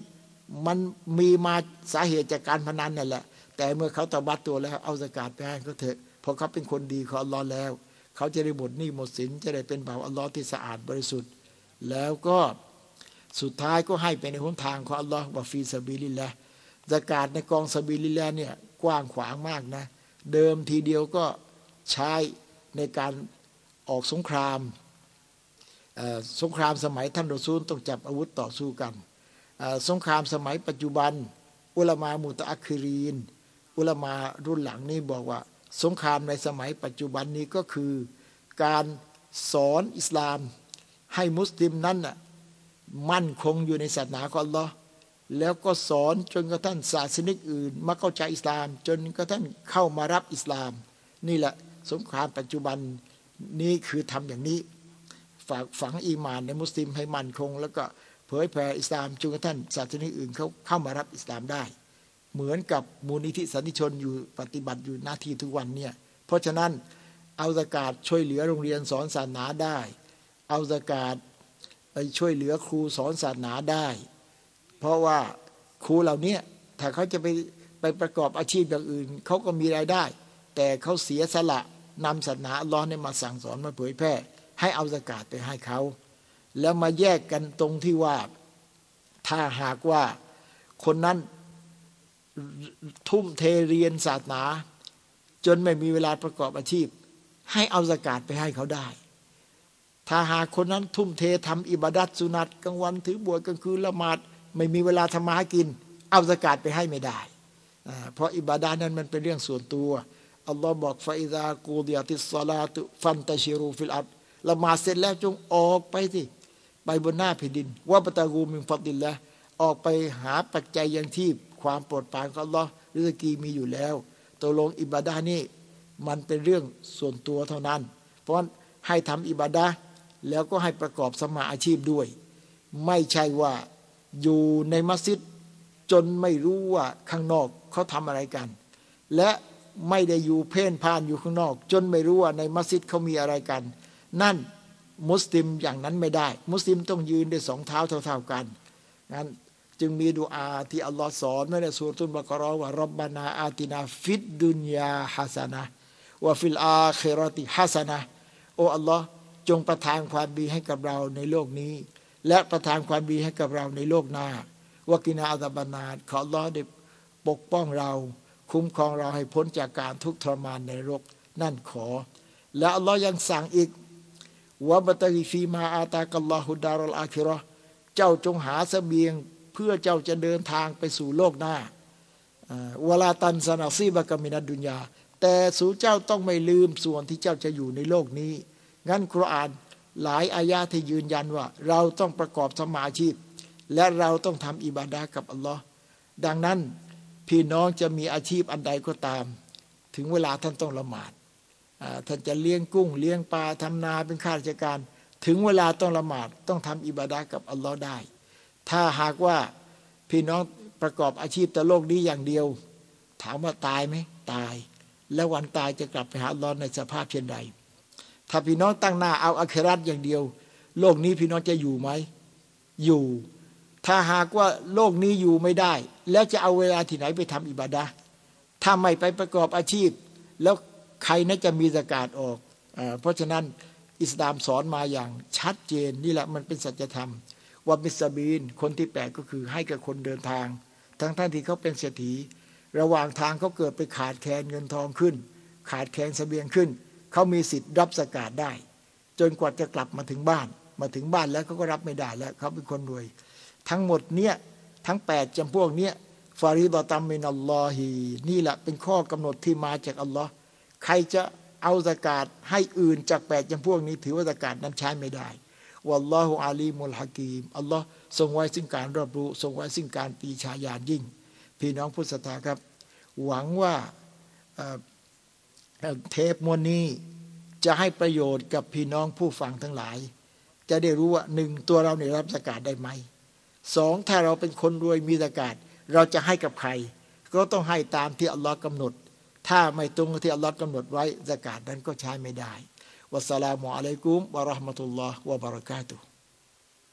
มันมีมาสาเหตุจากการพนันนั่นแหละ แต่เมื่อเขาเตาบัตตัวแล้ว เอาซะกาตไปให้เขาเถอะเพราะเขาเป็นคนดีของอัลลอฮ์แล้ว เขาจะได้หมดหนี้หมดสินจะได้เป็นบ่าวอัลลอฮ์ที่สะอาดบริสุทธิ์ แล้วก็สุดท้ายก็ให้ไปในหนทางของอัลลอฮ์وفي سبيل الله ซะกาตในกอง سبيل الله เนี่ยกว้างขวางมากนะ เดิมทีเดียวก็ใช้ในการ ออกสงครามสงครามสมัยท่านรอซูลต้องจับอาวุธต่อสู้กัน สงครามสมัยปัจจุบัน อุลามามุตอัครีน อุลามารุ่นหลังนี้บอกว่า สงครามในสมัยปัจจุบันนี้ก็คือ การสอนอิสลามให้มุสลิมนั้นน่ะมั่นคงอยู่ในศาสนาของอัลลอฮ์แล้วก็สอนจนกระทั่งศาสนิกอื่น มาเข้าใจอิสลาม จนกระทั่งเข้ามารับอิสลาม นี่แหละสงครามปัจจุบัน นี้คือทำอย่างนี้ ฝากฝังอีมานในมุสลิมให้มั่นคง แล้วก็เผยแผ่อิสลามจนกระทั่งศาสนาอื่นเขาเข้ามารับอิสลามได้ เหมือนกับมูลนิธิสันติชนอยู่ปฏิบัติอยู่หน้าที่ทุกวันเนี่ยเพราะฉะนั้นเอาสกาดช่วยเหลือโรงเรียนสอนศาสนาได้ เอาสกาดไปช่วยเหลือครูสอนศาสนาได้ เพราะว่าครูเหล่านี้ถ้าเขาจะไปไปประกอบอาชีพอย่างอื่นเขาก็มีรายได้ แต่เขาเสียสละ นำศาสนาล้อเนี่ยมาสั่งสอนมาเผยแพร่ ให้เอาสกาดไปให้เขา แล้วมาแยกกันตรงที่ว่าถ้าหากว่าคนนั้นทุ่มเทเรียนศาสนา จนไม่มีเวลาประกอบอาชีพ ให้เอาสกาดไปให้เขาได้ ถ้าหากคนนั้นทุ่มเททำอิบาดัตสุนัตกลางวันถือบวชกลางคืนละหมาดไม่มีเวลาทำมาหากิน เอาซะกาตไปให้ไม่ได้ เพราะอิบาดานั้นมันเป็นเรื่องส่วนตัว อัลลอฮ์บอกฟาอิซากูดิยติสซาลาตุฟันตาชิรูฟิลอับละมาเสร็จแล้วจงออกไปสิไปบนหน้าแผ่นดินوابتغوا من فضل الله ออกไปหาปัจจัยยังที่ความโปรดปรานของอัลลอฮ์ริสกีมีอยู่แล้วตัวลงอิบาดานี่มันเป็นเรื่องส่วนตัวเท่านั้น เพราะให้ทำอิบาดาแล้วก็ให้ประกอบสมาอาชีพด้วย ไม่ใช่ว่าอยู่ในมัสยิดจนไม่รู้ว่าข้างนอกเขาทำอะไรกัน และ ไม่ได้อยู่เพ่นพ่านอยู่ข้างนอก จนไม่รู้ว่าในมัสยิดเขามีอะไรกัน นั่นมุสลิมอย่างนั้นไม่ได้ มุสลิมต้องยืนด้วยสองเท้าเท่า ๆกันนั้นจึงมีดูอาที่อัลลอฮ์สอนไว้ในสุรตุลบากรอว่ารับบานาอาตินาฟิดดุนยาฮัสนะوفي الآخرة حسنة โอ้อัลลอฮ์จงประทานความดีให้กับเราในโลกนี้ และประทานความดีให้กับเราในโลกหน้าوقنا عذاب النار ขออัลลอฮ์ได้ปกป้องเรา คุ้มครองเราให้พ้นจากการทุกข์ทรมานในโลกนั่นขอ และอัลลอฮ์ยังสั่งอีกوابتغ فيما آتاك الله الدار الآخرة เจ้าจงหาสเสบียงเพื่อเจ้าจะเดินทางไปสู่โลกหน้าวลาตันสนาซีบากามินัดดุนยา แต่สู่เจ้าต้องไม่ลืมส่วนที่เจ้าจะอยู่ในโลกนี้ งั้นคุรานหลายอายาที่ยืนยันว่า เราต้องประกอบสมาชีพ และเราต้องทำอิบาดากับอัลลอฮ์ดังนั้น พี่น้องจะมีอาชีพอันใดก็ตาม ถึงเวลาท่านต้องละหมาดท่านจะเลี้ยงกุ้ง เลี้ยงปลาทำนาเป็นข้าราชการ ถึงเวลาต้องละหมาดต้องทำอิบาดากับอัลลอฮ์ได้ ถ้าหากว่าพี่น้องประกอบอาชีพแต่โลกนี้อย่างเดียว ถามว่าตายไหมตาย แล้ววันตายจะกลับไปหาอัลลอฮ์ในสภาพเช่นใด ถ้าพี่น้องตั้งหน้าเอาอัคราตอย่างเดียว โลกนี้พี่น้องจะอยู่ไหมอยู่ ถ้าหากว่าโลกนี้อยู่ไม่ได้ แล้วจะเอาเวลาที่ไหนไปทำอิบาดาถ้าไม่ไปประกอบอาชีพ แล้วใครน่าจะมีสกาดออกอเพราะฉะนั้นอิสลามสอนมาอย่างชัดเจนนี่แหละมันเป็นสัจธรรม ว่ามิสบีนคนที่แปดก็คือให้กับคนเดินทาง ทั้งท่านที่เขาเป็นเศรษฐี ระหว่างทางเขาเกิดไปขาดแคลนเงินทองขึ้น ขาดแคลนเสบียงขึ้น เขามีสิทธิ์รับสกาดได้ จนกว่าจะกลับมาถึงบ้าน มาถึงบ้านแล้วเขาก็รับไม่ได้แล้วเขาเป็นคนรวย ทั้งหมดเนี้ยทั้ง 8จำพวกเนี้ยฟาริดตัมมินัลลอฮีนี่แหละเป็นข้อกำหนดที่มาจากอัลลอฮ์ใครจะเอาสกาดให้อื่นจากแปดจำพวกนี้ ถือว่าสกาดนั้นใช้ไม่ได้วัลลอฮุอาลีมุลฮะกีมอัลลอฮ์ทรงไว้ซึ่งการรอบรู้ทรงไว้ซึ่งการปีชาญาณยิ่ง พี่น้องพุทธศรัทธาครับ หวังว่าเทปมวลนี้จะให้ประโยชน์กับพี่น้องผู้ฟังทั้งหลาย จะได้รู้ว่าหนึ่งตัวเราเนี่ยรับสกาดได้ไหม สองถ้าเราเป็นคนรวยมีอากาศ เราจะให้กับใคร ก็ต้องให้ตามที่อัลลอฮ์กำหนด ถ้าไม่ตรงที่อัลลอฮ์กำหนดไว้อากาศนั้นก็ใช้ไม่ได้วัสสลามุอะลัยกุมวะราะห์มะตุลลอฮ์วะบะเราะกาตุฮ์